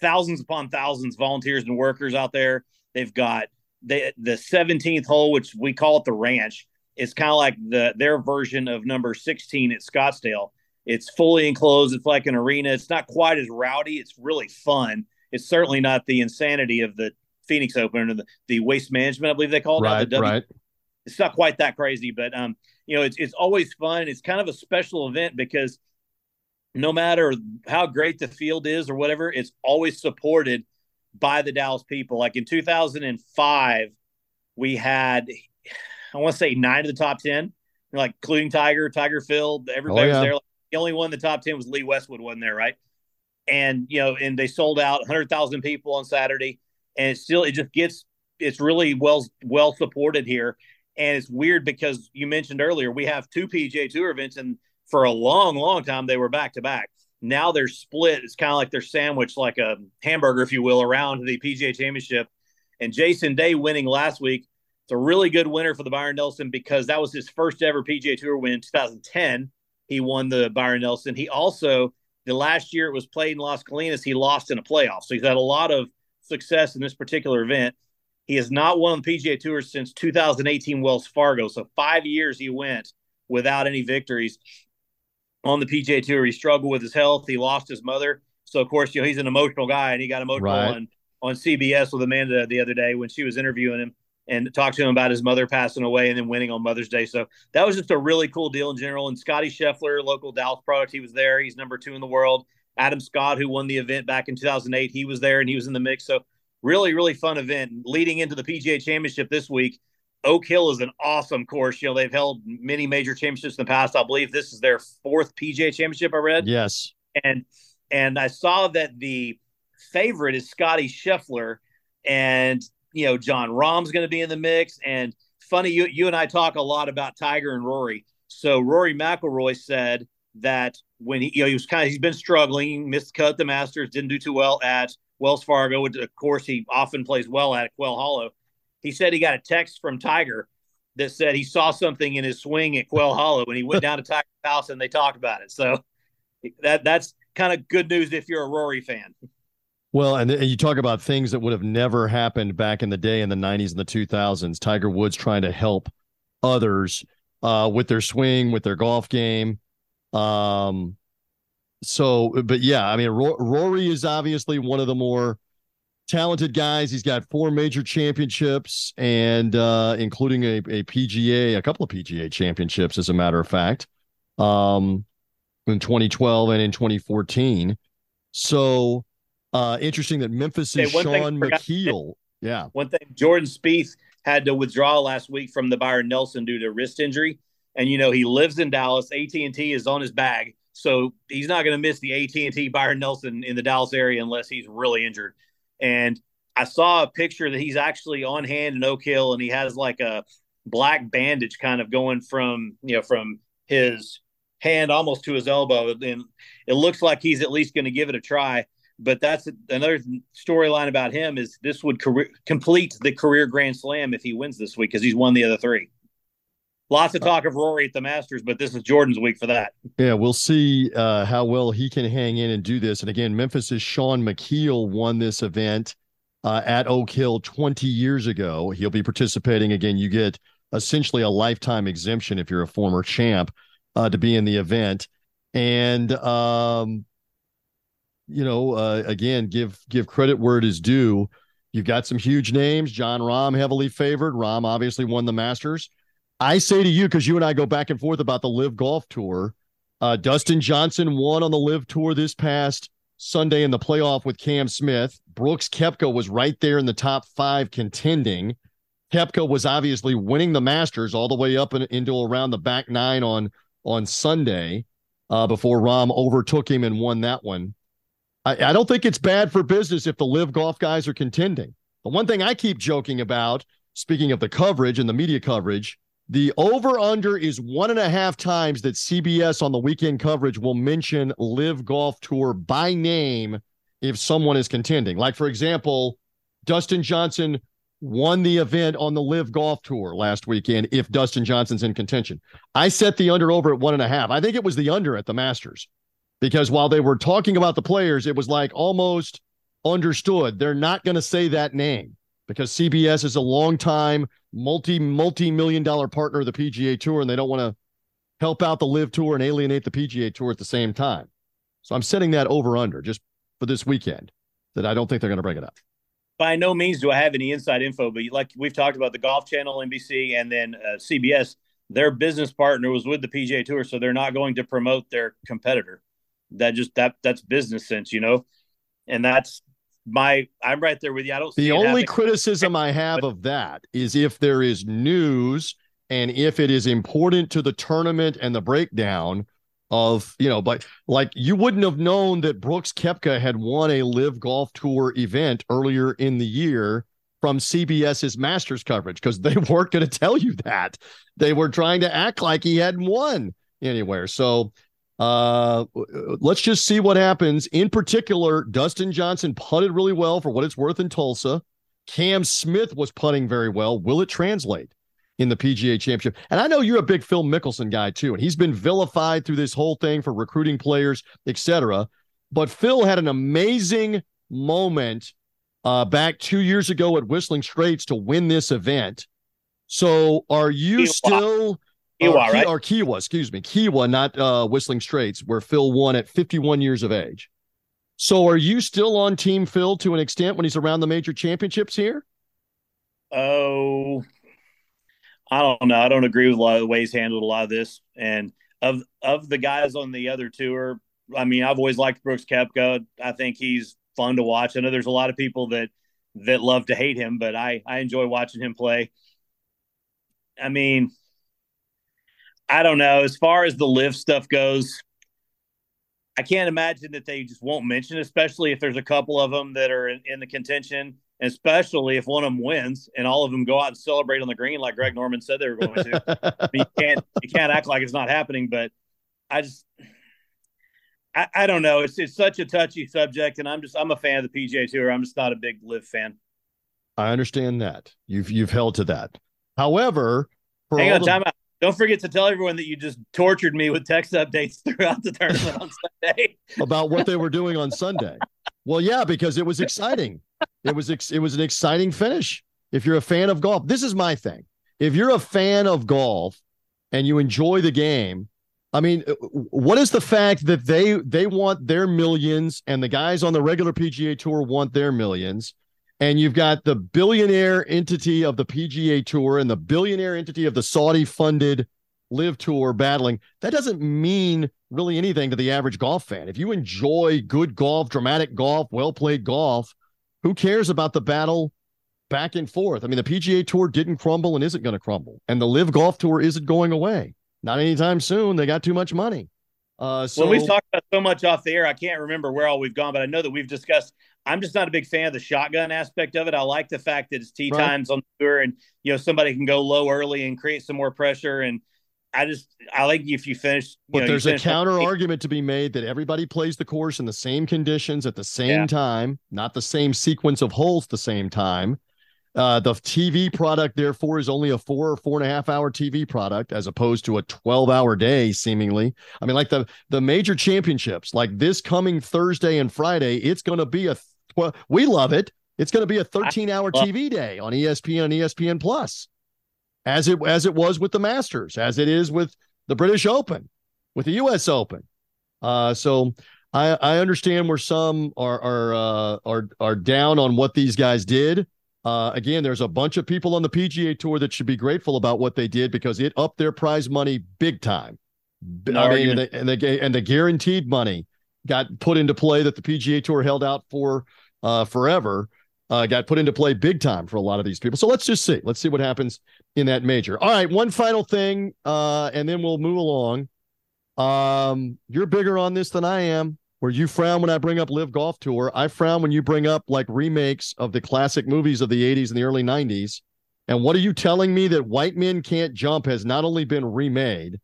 thousands upon thousands volunteers and workers out there. They've got the the 17th hole, which we call it the ranch. It's kind of like the their version of number 16 at Scottsdale it's fully enclosed. It's like an arena. It's not quite as rowdy. It's really fun. It's certainly not the insanity of the Phoenix Open or the, the waste management, I believe they call it. Right, the w. right. It's not quite that crazy, but um, you know, it's it's always fun. It's kind of a special event because no matter how great the field is or whatever, it's always supported by the Dallas people. Like in 2005, we had I want to say nine of the top ten, like including Tiger, Tiger Phil, everybody oh, yeah. was there. Like the only one in the top 10 was Lee Westwood, wasn't there, right? And, you know, and they sold out 100,000 people on Saturday. And it still, it just gets, it's really well, well supported here. And it's weird because you mentioned earlier, we have two PGA Tour events, and for a long, long time, they were back to back. Now they're split. It's kind of like they're sandwiched like a hamburger, if you will, around the PGA Championship. And Jason Day winning last week. It's a really good winner for the Byron Nelson because that was his first ever PGA Tour win in 2010 he won the Byron Nelson. He also the last year it was played in Las Colinas, he lost in a playoff. So he's had a lot of success in this particular event. He has not won the PGA Tour since 2018 Wells Fargo. So five years he went without any victories on the PGA Tour. He struggled with his health. He lost his mother. So of course, you know, he's an emotional guy and he got emotional right. on, on CBS with Amanda the other day when she was interviewing him and talked to him about his mother passing away and then winning on Mother's Day. So that was just a really cool deal in general. And Scottie Scheffler, local Dallas product, he was there. He's number two in the world. Adam Scott, who won the event back in 2008, he was there and he was in the mix. So really, really fun event. Leading into the PGA Championship this week, Oak Hill is an awesome course. You know, they've held many major championships in the past. I believe this is their fourth PGA Championship. I read. Yes. And and I saw that the favorite is Scottie Scheffler, and you know, Jon Rahm's going to be in the mix. And funny, you you and I talk a lot about Tiger and Rory. So Rory McIlroy said that when he you know he was kind of he's been struggling, missed cut the Masters, didn't do too well at Wells Fargo, which of course he often plays well at Quail Hollow. He said he got a text from Tiger that said he saw something in his swing at Quail Hollow and he went down to Tiger's house and they talked about it. So that that's kind of good news if you're a Rory fan. Well, and, and you talk about things that would have never happened back in the day in the 90s and the 2000s. Tiger Woods trying to help others uh, with their swing, with their golf game. Um, so, but yeah, I mean, Rory is obviously one of the more talented guys. He's got four major championships and uh, including a, a PGA, a couple of PGA championships, as a matter of fact, um, in 2012 and in 2014. So, uh, interesting that Memphis is hey, Shaun Micheel. Yeah. One thing, Jordan Spieth had to withdraw last week from the Byron Nelson due to wrist injury, and you know he lives in Dallas. AT and T is on his bag, so he's not going to miss the AT and T Byron Nelson in the Dallas area unless he's really injured. And I saw a picture that he's actually on hand in Oak Hill, and he has like a black bandage kind of going from you know from his hand almost to his elbow, and it looks like he's at least going to give it a try but that's another storyline about him is this would career, complete the career grand slam if he wins this week because he's won the other three lots of talk of rory at the masters but this is jordan's week for that yeah we'll see uh, how well he can hang in and do this and again memphis' Shaun Micheel won this event uh, at Oak Hill 20 years ago. He'll be participating again. You get essentially a lifetime exemption if you're a former champ uh, to be in the event. And um, you know, uh, again, give give credit where it is due. You've got some huge names. Jon Rahm heavily favored. Rahm obviously won the Masters. I say to you because you and I go back and forth about the LIV Golf Tour. Uh, Dustin Johnson won on the LIV Tour this past Sunday in the playoff with Cam Smith. Brooks Koepka was right there in the top five contending. Koepka was obviously winning the Masters all the way up and into around the back nine on on Sunday uh, before Rahm overtook him and won that one. I, I don't think it's bad for business if the LIV golf guys are contending. The one thing I keep joking about, speaking of the coverage and the media coverage, the over under is one and a half times that CBS on the weekend coverage will mention LIV Golf Tour by name if someone is contending. Like, for example, Dustin Johnson won the event on the LIV Golf Tour last weekend if Dustin Johnson's in contention. I set the under over at one and a half. I think it was the under at the Masters because while they were talking about the players, it was like almost understood they're not going to say that name because CBS is a long time multi multi million dollar partner of the PGA Tour and they don't want to help out the LIV Tour and alienate the PGA Tour at the same time. So I'm setting that over under just for this weekend that I don't think they're going to bring it up by no means do I have any inside info, but like we've talked about the Golf Channel, NBC, and then uh, CBS, their business partner was with the PGA Tour, so they're not going to promote their competitor. That just that that's business sense, you know, and that's my. I'm right there with you. I don't. The only criticism I have of that is if there is news and if it is important to the tournament and the breakdown of you know but like you wouldn't have known that brooks koepka had won a LIV golf tour event earlier in the year from cbs's masters coverage because they weren't going to tell you that they were trying to act like he hadn't won anywhere so uh let's just see what happens in particular dustin johnson putted really well for what it's worth in tulsa cam smith was putting very well will it translate in the PGA Championship. And I know you're a big Phil Mickelson guy too, and he's been vilified through this whole thing for recruiting players, etc. But Phil had an amazing moment uh, back two years ago at Whistling Straits to win this event. So, are you still? Kiawah, uh, right? Or Kiawah, excuse me, Kiawah, not uh, Whistling Straits, where Phil won at 51 years of age. So, are you still on Team Phil to an extent when he's around the major championships here? Oh, I don't know. I don't agree with a lot of the ways handled a lot of this. And of of the guys on the other tour, I mean, I've always liked Brooks Koepka. I think he's fun to watch. I know there's a lot of people that that love to hate him, but I I enjoy watching him play. I mean, I don't know. As far as the LIV stuff goes, I can't imagine that they just won't mention, especially if there's a couple of them that are in, in the contention especially if one of them wins and all of them go out and celebrate on the green like Greg Norman said they were going to. I mean, you can't you can't act like it's not happening, but I just I, I don't know. It's it's such a touchy subject, and I'm just I'm a fan of the PGA Tour. I'm just not a big LIV fan. I understand that you've you've held to that. However, hang on, the- time out. Don't forget to tell everyone that you just tortured me with text updates throughout the tournament on Sunday about what they were doing on Sunday. Well, yeah, because it was exciting. It was ex- it was an exciting finish. If you're a fan of golf, this is my thing. If you're a fan of golf and you enjoy the game, I mean, uh, what is the fact that they they want their millions and the guys on the regular PGA Tour want their millions? And you've got the billionaire entity of the PGA Tour and the billionaire entity of the Saudi funded LIV Tour battling. That doesn't mean really anything to the average golf fan. If you enjoy good golf, dramatic golf, well played golf, who cares about the battle back and forth? I mean, the PGA Tour didn't crumble and isn't going to crumble, and the LIV Golf Tour isn't going away. Not anytime soon. They got too much money. Uh, so well, we've talked about so much off the air. I can't remember where all we've gone, but I know that we've discussed. I'm just not a big fan of the shotgun aspect of it. I like the fact that it's tee right. times on the tour, and you know somebody can go low early and create some more pressure. And I just I like if you finish. but know, there's a counter argument to be made that everybody plays the course in the same conditions at the same yeah. time, not the same sequence of holes at the same time. Uh, the TV product, therefore, is only a four or four and a half hour TV product as opposed to a 12 hour day, seemingly. I mean, like the the major championships, like this coming Thursday and Friday, it's going to be a. Well, we love it It's going to be a 13 hour TV day on ESPN and ESPN Plus, as it as it was with the Masters, as it is with the British Open, with the U.S. Open. Uh, so I, I understand where some are are uh, are are down on what these guys did. Uh, again, there's a bunch of people on the PGA Tour that should be grateful about what they did because it upped their prize money big time. No I mean, and the, and the, and the guaranteed money got put into play that the PGA Tour held out for uh, forever. Uh, got put into play big time for a lot of these people. So let's just see. Let's see what happens in that major. All right, one final thing, uh, and then we'll move along. Um, you're bigger on this than I am. Where you frown when I bring up LIV Golf Tour, I frown when you bring up like remakes of the classic movies of the 80s and the early 90s. And what are you telling me that White Men Can't Jump has not only been remade,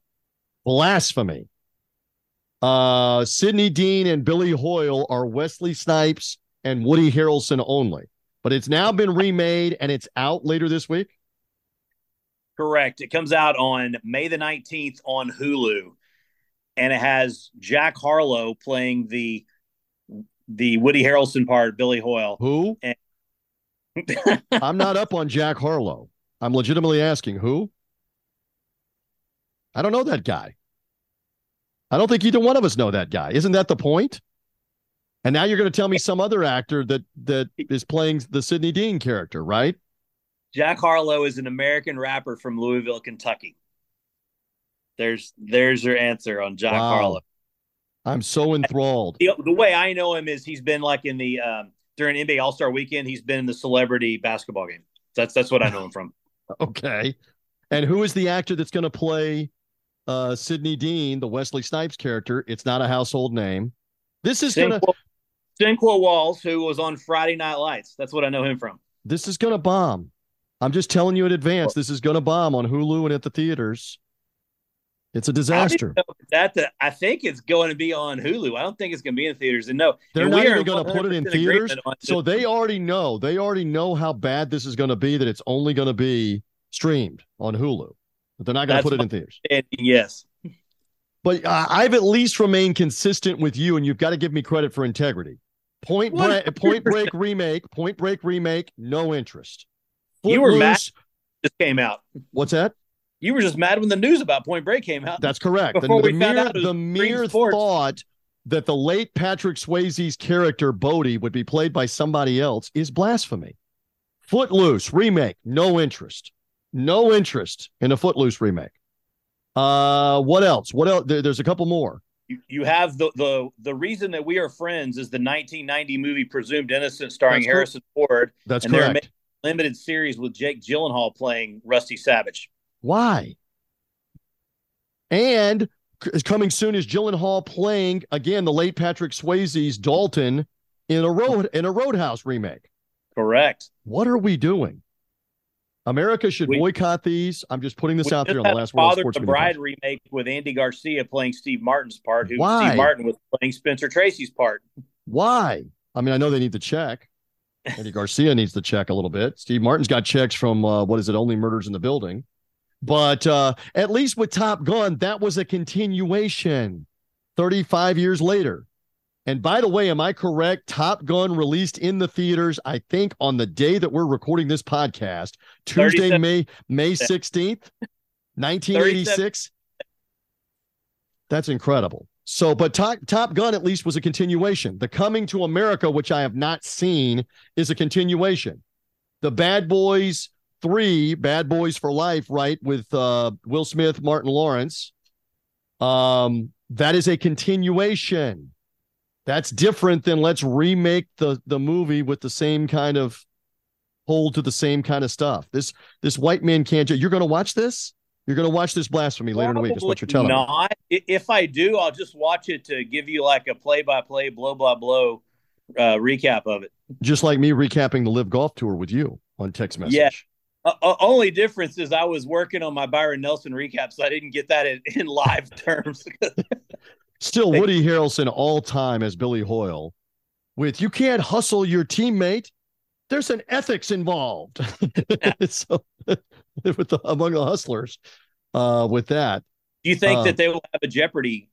blasphemy. Uh, Sidney Deane and Billy Hoyle are Wesley Snipes and Woody Harrelson only, but it's now been remade and it's out later this week. Correct. It comes out on May the 19th on Hulu and it has Jack Harlow playing the the Woody Harrelson part, Billy Hoyle. Who? And- I'm not up on Jack Harlow. I'm legitimately asking who? I don't know that guy. I don't think either one of us know that guy. Isn't that the point? And now you're going to tell me some other actor that that is playing the Sidney Deane character, right? Jack Harlow is an American rapper from Louisville, Kentucky. There's there's your answer on Jack wow. Harlow. I'm so enthralled. The, the, way I know him is he's been like in the um, during NBA All Star Weekend. He's been in the celebrity basketball game. That's that's what I know him from. okay, and who is the actor that's going to play uh, Sidney Deane, the Wesley Snipes character? It's not a household name. This is going to Sinqua Walls, who was on Friday Night Lights. That's what I know him from. This is going to bomb. I'm just telling you in advance. This is going to bomb on Hulu and at the theaters. It's a disaster. That the, I think it's going to be on Hulu. I don't think it's going to be in theaters. And no, they're not even going to put it in theaters. So they already know. They already know how bad this is going to be. That it's only going to be streamed on Hulu. But they're not going to put it in theaters. Yes. But uh, I've at least remained consistent with you, and you've got to give me credit for integrity. Point break, Point Break remake, Point Break remake, no interest. Footloose, you were mad. Just came out. What's that? You were just mad when the news about Point Break came out. That's correct. The, the mere, the mere thought that the late Patrick Swayze's character Bodhi would be played by somebody else is blasphemy. Footloose remake, no interest. No interest in a Footloose remake. Uh, what else? What else? There, there's a couple more. You, you have the the the reason that we are friends is the 1990 movie Presumed Innocent, starring That's Harrison Ford. That's and correct. limited series with Jake Gyllenhaal playing Rusty Savage. Why? And is coming soon is Gyllenhaal playing again the late Patrick Swayze's Dalton in a road in a Roadhouse remake. Correct. What are we doing? America should we, boycott these. I'm just putting this out there on the last Father World the Bride remake with Andy Garcia playing Steve Martin's part, who Why? Steve Martin was playing Spencer Tracy's part. Why? I mean, I know they need to check. Andy Garcia needs to check a little bit. Steve Martin's got checks from uh, what is it? Only Murders in the Building. But uh, at least with Top Gun, that was a continuation 35 years later. And by the way, am I correct? Top Gun released in the theaters, I think, on the day that we're recording this podcast, Tuesday, May May 16th, 1986. That's incredible. So, but Top, Top Gun at least was a continuation. The Coming to America, which I have not seen, is a continuation. The Bad Boys three Bad Boys for Life, right, with uh, Will Smith, Martin Lawrence. Um, that is a continuation. That's different than let's remake the the movie with the same kind of hold to the same kind of stuff. This this white man can't. You're going to watch this. You're going to watch this blasphemy later in the week. Is what you're telling me. not. me. If I do, I'll just watch it to give you like a play by play, blow by blow uh, recap of it. Just like me recapping the LIV Golf Tour with you on text message. Yeah, uh, uh, only difference is I was working on my Byron Nelson recap, so I didn't get that in, in live terms. Still, Woody Harrelson all time as Billy Hoyle. With you can't hustle your teammate. There's an ethics involved. so, with the, among the hustlers, uh, with that. Do you think uh, that they will have a Jeopardy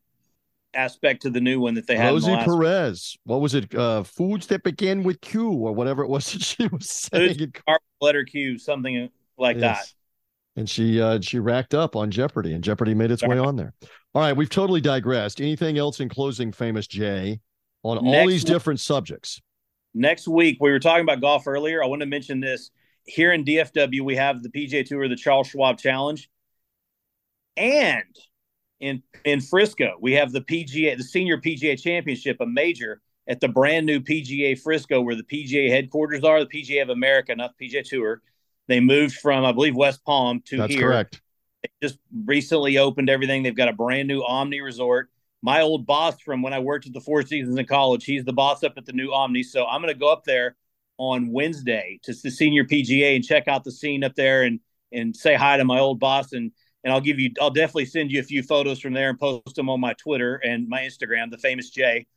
aspect to the new one that they had. Rosie Perez. What was it? Uh, foods that begin with Q or whatever it was that she was saying. letter Q, something like yes. that. And she uh, she racked up on Jeopardy, and Jeopardy made its way on there. All right, we've totally digressed. Anything else in closing, famous Jay, on all next these different subjects? Next week, we were talking about golf earlier. I want to mention this. Here in DFW, we have the PGA Tour, the Charles Schwab Challenge, and in in Frisco, we have the PGA, the Senior PGA Championship, a major at the brand new PGA Frisco, where the PGA headquarters are, the PGA of America, not the PGA Tour. They moved from, I believe, West Palm to That's here. correct. They just recently opened everything. They've got a brand new Omni Resort. My old boss from when I worked at the Four Seasons in college, he's the boss up at the new Omni. So I'm going to go up there on Wednesday to the Senior PGA and check out the scene up there and and say hi to my old boss and and I'll give you, I'll definitely send you a few photos from there and post them on my Twitter and my Instagram, the famous Jay.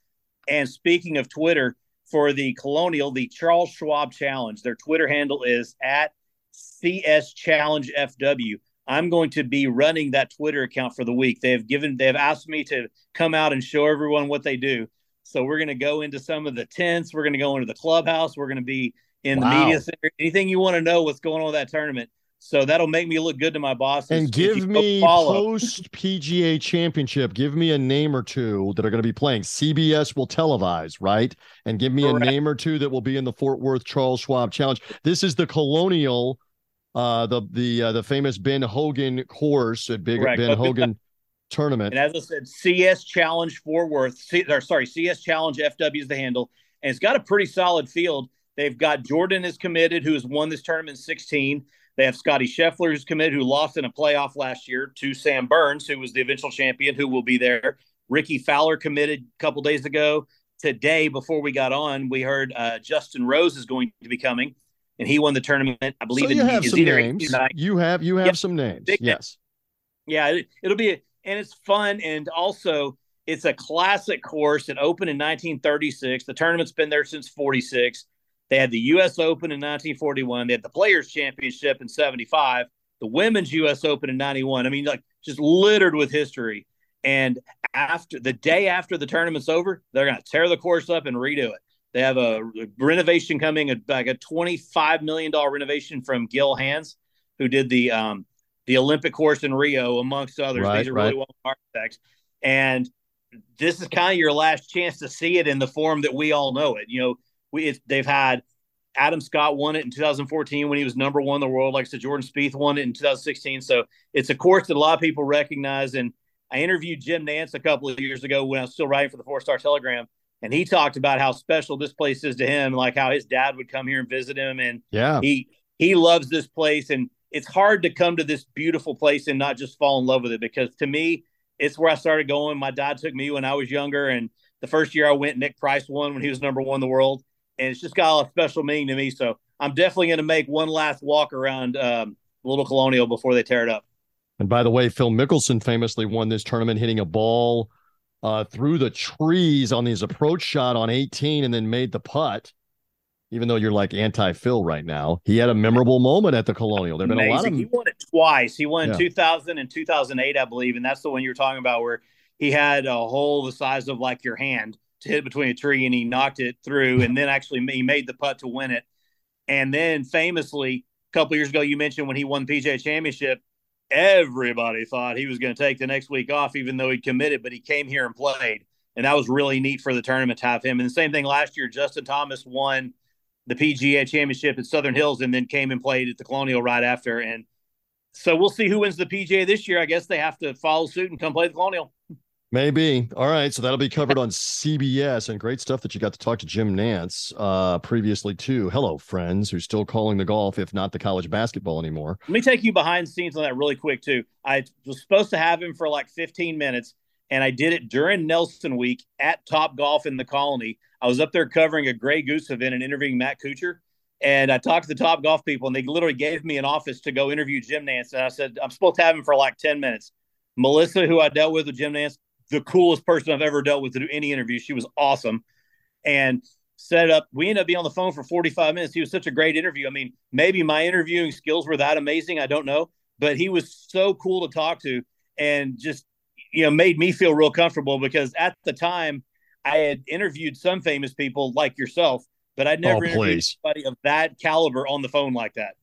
And speaking of Twitter, for the Colonial, the Charles Schwab Challenge, their Twitter handle is at CS Challenge FW. I'm going to be running that Twitter account for the week. They have given, they have asked me to come out and show everyone what they do. So we're going to go into some of the tents. We're going to go into the clubhouse. We're going to be in wow. the media center. Anything you want to know what's going on with that tournament, so that'll make me look good to my boss. And give me post PGA championship. Give me a name or two that are going to be playing. CBS will televise, right? And give me Correct. a name or two that will be in the Fort Worth Charles Schwab Challenge. This is the Colonial, uh, the the uh, the famous Ben Hogan course at Big Correct. Ben Hogan tournament. And as I said, CS Challenge Fort Worth. C, or sorry, CS Challenge FW is the handle, and it's got a pretty solid field. They've got Jordan is committed, who has won this tournament 16. They have Scottie Scheffler, who's committed, who lost in a playoff last year to Sam Burns, who was the eventual champion, who will be there. Rickie Fowler committed a couple days ago. Today, before we got on, we heard uh, Justin Rose is going to be coming, and he won the tournament. I believe so you have some names. You have you have yep. some names. Big yes. Yeah, it, will be, a, and it's fun, and also it's a classic course. It opened in 1936. The tournament's been there since 46. They had the U.S. Open in 1941. They had the Players Championship in 75, the Women's U.S. Open in 91. I mean, like just littered with history. And after the day after the tournament's over, they're going to tear the course up and redo it. They have a renovation coming, like a $25 million renovation from Gil Hanse, who did the um, the Olympic course in Rio, amongst others. Right, These are right. really well architects. And this is kind of your last chance to see it in the form that we all know it. You know, we they've had Adam Scott won it in 2014 when he was number one in the world. Like I said, Jordan Spieth won it in 2016. So it's a course that a lot of people recognize. And I interviewed Jim Nantz a couple of years ago when I was still writing for the Four Star Telegram, and he talked about how special this place is to him, like how his dad would come here and visit him, and yeah, he he loves this place, and it's hard to come to this beautiful place and not just fall in love with it because to me, it's where I started going. My dad took me when I was younger, and the first year I went, Nick Price won when he was number one in the world and it's just got a special meaning to me. So I'm definitely going to make one last walk around um, Little Colonial before they tear it up. And by the way, Phil Mickelson famously won this tournament hitting a ball uh, through the trees on his approach shot on 18 and then made the putt. Even though you're like anti Phil right now, he had a memorable moment at the Colonial. There've been Amazing. a lot of he won it twice. He won yeah. 2000 and 2008, I believe, and that's the one you're talking about where he had a hole the size of like your hand to hit between a tree and he knocked it through and then actually he made the putt to win it. And then famously, a couple years ago, you mentioned when he won PGA Championship, everybody thought he was going to take the next week off, even though he committed, but he came here and played. And that was really neat for the tournament to have him. And the same thing last year, Justin Thomas won the PGA Championship at Southern Hills and then came and played at the Colonial right after. And so we'll see who wins the PGA this year. I guess they have to follow suit and come play the Colonial. Maybe. All right. So that'll be covered on CBS and great stuff that you got to talk to Jim Nantz uh, previously, too. Hello, friends who's still calling the golf, if not the college basketball anymore. Let me take you behind the scenes on that really quick, too. I was supposed to have him for like 15 minutes, and I did it during Nelson Week at Top Golf in the Colony. I was up there covering a Grey Goose event and interviewing Matt Kuchar. And I talked to the Top Golf people, and they literally gave me an office to go interview Jim Nantz. And I said, I'm supposed to have him for like 10 minutes. Melissa, who I dealt with with Jim Nantz, the coolest person I've ever dealt with to do any interview. She was awesome. And set up. We ended up being on the phone for 45 minutes. He was such a great interview. I mean, maybe my interviewing skills were that amazing. I don't know, but he was so cool to talk to and just you know made me feel real comfortable because at the time I had interviewed some famous people like yourself, but I'd never oh, interviewed anybody of that caliber on the phone like that.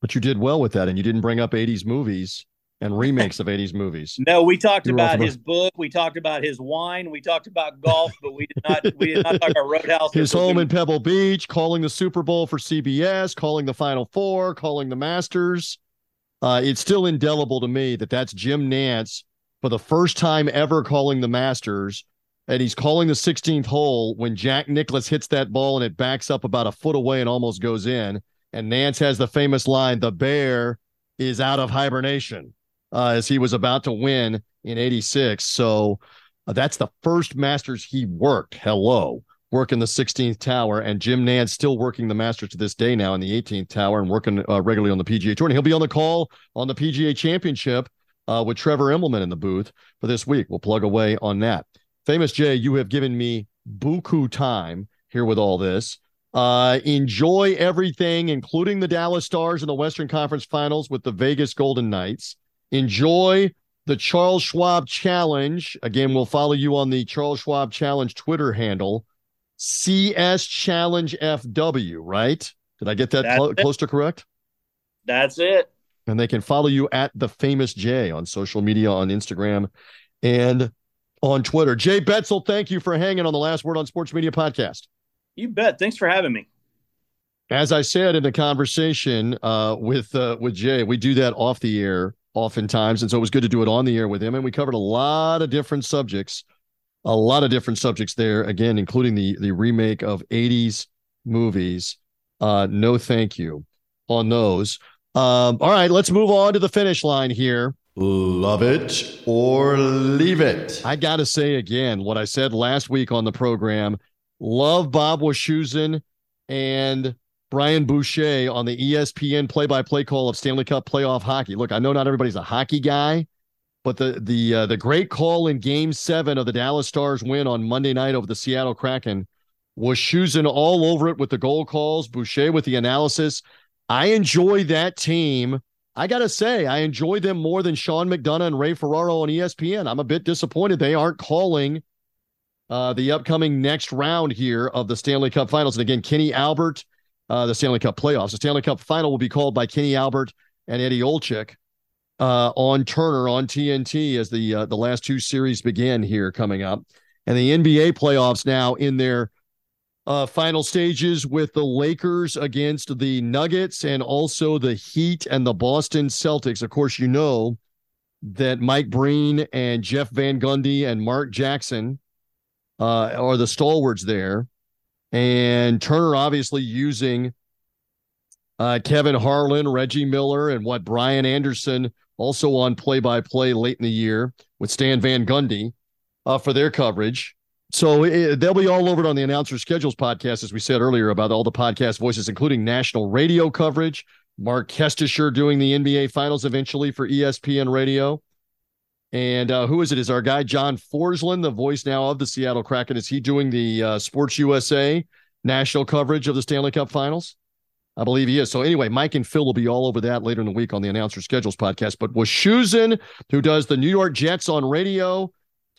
But you did well with that, and you didn't bring up '80s movies and remakes of 80s movies. No, we talked about his book, we talked about his wine, we talked about golf, but we did not we did not talk about Roadhouse. His home in Pebble Beach, calling the Super Bowl for CBS, calling the Final Four, calling the Masters. Uh, it's still indelible to me that that's Jim Nantz for the first time ever calling the Masters. And he's calling the 16th hole when Jack Nicklaus hits that ball and it backs up about a foot away and almost goes in. And Nantz has the famous line, the bear is out of hibernation uh, as he was about to win in 86. So uh, that's the first Masters he worked. Hello. Working the 16th tower, and Jim Nantz still working the Masters to this day now in the 18th tower and working uh, regularly on the PGA Tour. And he'll be on the call on the PGA Championship uh, with Trevor Immelman in the booth for this week. We'll plug away on that. Famous Jay, you have given me buku time here with all this. Uh, enjoy everything, including the Dallas Stars in the Western Conference Finals with the Vegas Golden Knights. Enjoy the Charles Schwab Challenge. Again, we'll follow you on the Charles Schwab Challenge Twitter handle, CS Challenge FW, right? Did I get that cl- close to correct? That's it. And they can follow you at the famous J on social media on Instagram and on Twitter. Jay Betsill, thank you for hanging on the Last Word on Sports Media podcast. You bet. Thanks for having me. As I said in the conversation uh, with uh, with Jay, we do that off the air oftentimes. And so it was good to do it on the air with him. And we covered a lot of different subjects, a lot of different subjects there, again, including the the remake of 80s movies. Uh, no thank you on those. Um, all right, let's move on to the finish line here. Love it or leave it. I got to say again what I said last week on the program. Love Bob Wischusen and Brian Boucher on the ESPN play-by-play call of Stanley Cup playoff hockey. Look, I know not everybody's a hockey guy, but the the uh, the great call in Game Seven of the Dallas Stars win on Monday night over the Seattle Kraken Wischusen all over it with the goal calls. Boucher with the analysis. I enjoy that team. I gotta say, I enjoy them more than Sean McDonough and Ray Ferraro on ESPN. I'm a bit disappointed they aren't calling uh, the upcoming next round here of the Stanley Cup Finals. And again, Kenny Albert uh, the Stanley Cup playoffs. The Stanley Cup final will be called by Kenny Albert and Eddie Olczyk uh, on Turner on TNT as the uh, the last two series begin here coming up, and the NBA playoffs now in their uh, final stages with the Lakers against the Nuggets and also the Heat and the Boston Celtics. Of course, you know that Mike Breen and Jeff Van Gundy and Mark Jackson uh, are the stalwarts there. And Turner obviously using uh, Kevin Harlan, Reggie Miller, and what Brian Anderson also on play by play late in the year with Stan Van Gundy uh, for their coverage. So it, they'll be all over it on the announcer schedules podcast, as we said earlier, about all the podcast voices, including national radio coverage. Marc Kestecher doing the NBA Finals eventually for ESPN Radio. And uh, who is it? Is our guy John Forslund, the voice now of the Seattle Kraken? Is he doing the uh, Sports USA national coverage of the Stanley Cup Finals? I believe he is. So anyway, Mike and Phil will be all over that later in the week on the Announcer Schedules podcast. But Wischusen, who does the New York Jets on radio,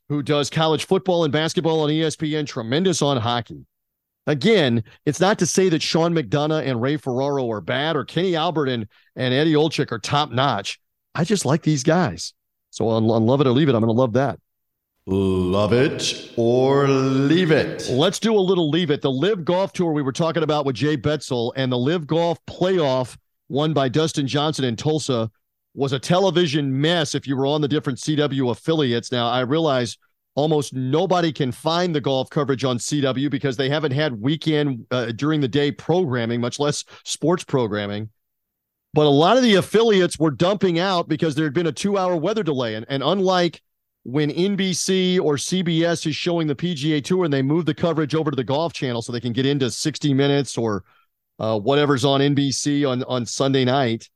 who does college football and basketball on ESPN, tremendous on hockey. Again, it's not to say that Sean McDonough and Ray Ferraro are bad or Kenny Albert and, and Eddie Olczyk are top notch. I just like these guys. So on, on Love It or Leave It, I'm going to love that. Love it or leave it. Let's do a little leave it. The LIV Golf Tour we were talking about with Jay Betsill and the LIV Golf Playoff won by Dustin Johnson in Tulsa was a television mess if you were on the different CW affiliates. Now, I realize almost nobody can find the golf coverage on CW because they haven't had weekend uh, during the day programming, much less sports programming. But a lot of the affiliates were dumping out because there had been a two hour weather delay. And, and unlike when NBC or CBS is showing the PGA Tour and they move the coverage over to the Golf Channel so they can get into 60 Minutes or uh, whatever's on NBC on, on Sunday night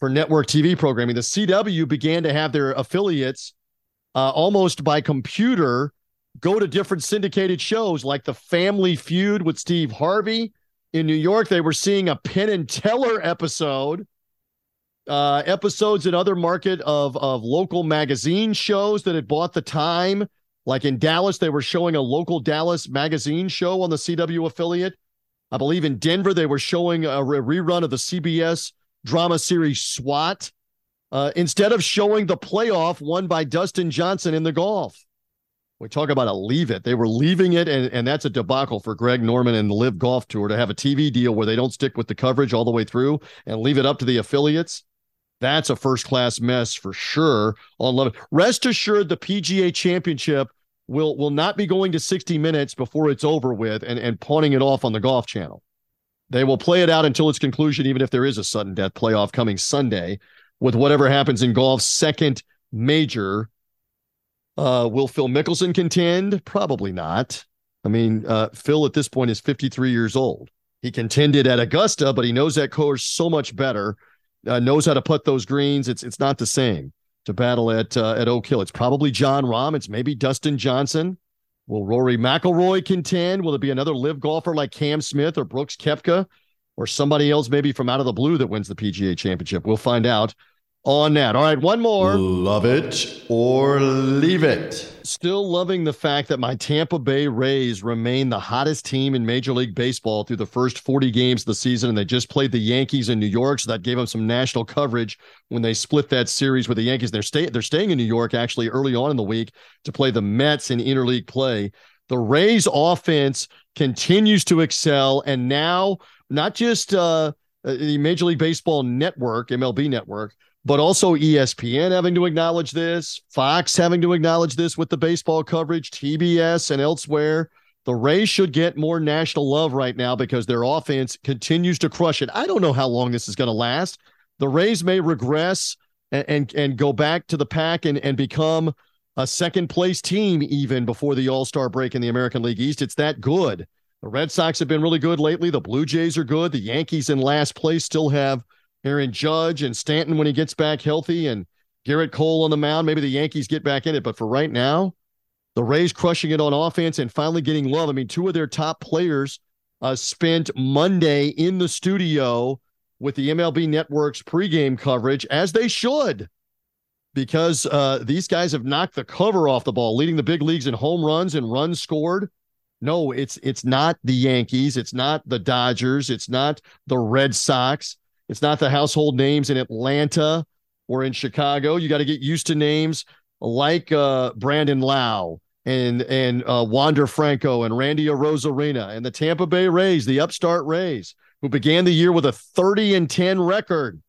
for network TV programming, the CW began to have their affiliates uh, almost by computer go to different syndicated shows like the Family Feud with Steve Harvey in New York, they were seeing a Penn and Teller episode uh, episodes in other market of of local magazine shows that had bought the time. Like in Dallas, they were showing a local Dallas magazine show on the CW affiliate. I believe in Denver, they were showing a rerun of the CBS drama series SWAT uh, instead of showing the playoff won by Dustin Johnson in the golf. We talk about a leave it. They were leaving it, and, and that's a debacle for Greg Norman and the LIV Golf Tour to have a TV deal where they don't stick with the coverage all the way through and leave it up to the affiliates. That's a first class mess for sure. On love, rest assured, the PGA Championship will will not be going to 60 minutes before it's over with and and pawning it off on the Golf Channel. They will play it out until its conclusion, even if there is a sudden death playoff coming Sunday, with whatever happens in golf's second major uh, will Phil Mickelson contend? Probably not. I mean, uh, Phil at this point is 53 years old. He contended at Augusta, but he knows that course so much better. Uh, knows how to put those greens. It's it's not the same to battle at uh, at Oak Hill. It's probably Jon Rahm. It's maybe Dustin Johnson. Will Rory McIlroy contend? Will it be another LIV golfer like Cam Smith or Brooks Koepka, or somebody else maybe from out of the blue that wins the PGA Championship? We'll find out on that. All right, one more. Love it or leave it. Still loving the fact that my Tampa Bay Rays remain the hottest team in Major League Baseball through the first 40 games of the season. And they just played the Yankees in New York. So that gave them some national coverage when they split that series with the Yankees. They're, stay- they're staying in New York actually early on in the week to play the Mets in interleague play. The Rays offense continues to excel. And now, not just uh, the Major League Baseball network, MLB network, but also ESPN having to acknowledge this, Fox having to acknowledge this with the baseball coverage, TBS and elsewhere. The Rays should get more national love right now because their offense continues to crush it. I don't know how long this is going to last. The Rays may regress and, and, and go back to the pack and, and become a second place team even before the All Star break in the American League East. It's that good. The Red Sox have been really good lately. The Blue Jays are good. The Yankees in last place still have Aaron Judge and Stanton when he gets back healthy and Gerrit Cole on the mound. Maybe the Yankees get back in it. But for right now, the Rays crushing it on offense and finally getting love. I mean, two of their top players uh, spent Monday in the studio with the MLB Network's pregame coverage, as they should, because uh, these guys have knocked the cover off the ball, leading the big leagues in home runs and runs scored. No, it's it's not the Yankees, it's not the Dodgers, it's not the Red Sox. It's not the household names in Atlanta or in Chicago. You got to get used to names like uh, Brandon Lowe and and uh, Wander Franco and Randy Arozarena and the Tampa Bay Rays, the upstart Rays, who began the year with a 30 and 10 record.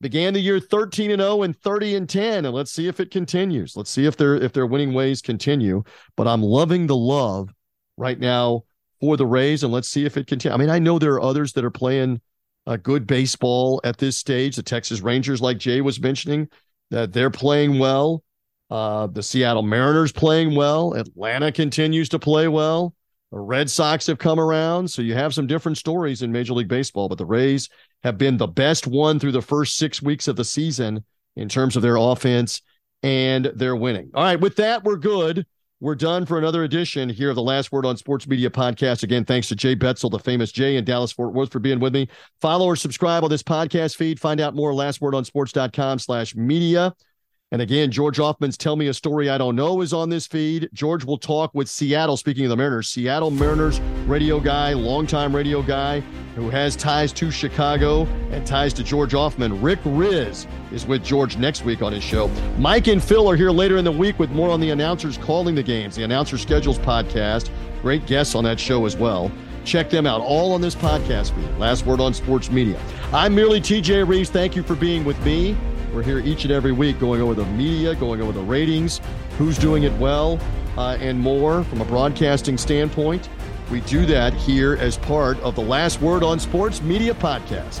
Began the year 13 and 0 and 30 and 10 and let's see if it continues. Let's see if their if their winning ways continue, but I'm loving the love right now for the Rays and let's see if it continues. I mean, I know there are others that are playing uh, good baseball at this stage. The Texas Rangers, like Jay was mentioning, that they're playing well. Uh, the Seattle Mariners playing well. Atlanta continues to play well. The Red Sox have come around. So you have some different stories in Major League Baseball, but the Rays have been the best one through the first six weeks of the season in terms of their offense and their winning. All right, with that, we're good. We're done for another edition here of the Last Word on Sports Media podcast. Again, thanks to Jay Betsill, the famous Jay in Dallas Fort Worth, for being with me. Follow or subscribe on this podcast feed. Find out more lastwordonsports.com slash media. And again, George Ofman's Tell Me a Story I Don't Know is on this feed. George will talk with Seattle, speaking of the Mariners, Seattle Mariners radio guy, longtime radio guy who has ties to Chicago and ties to George Ofman. Rick Rizzs is with George next week on his show. Mike and Phil are here later in the week with more on the announcers calling the games, the announcer schedules podcast. Great guests on that show as well. Check them out all on this podcast feed. Last word on sports media. I'm merely TJ Rives. Thank you for being with me. We're here each and every week going over the media, going over the ratings, who's doing it well, uh, and more from a broadcasting standpoint. We do that here as part of the Last Word on Sports Media Podcast.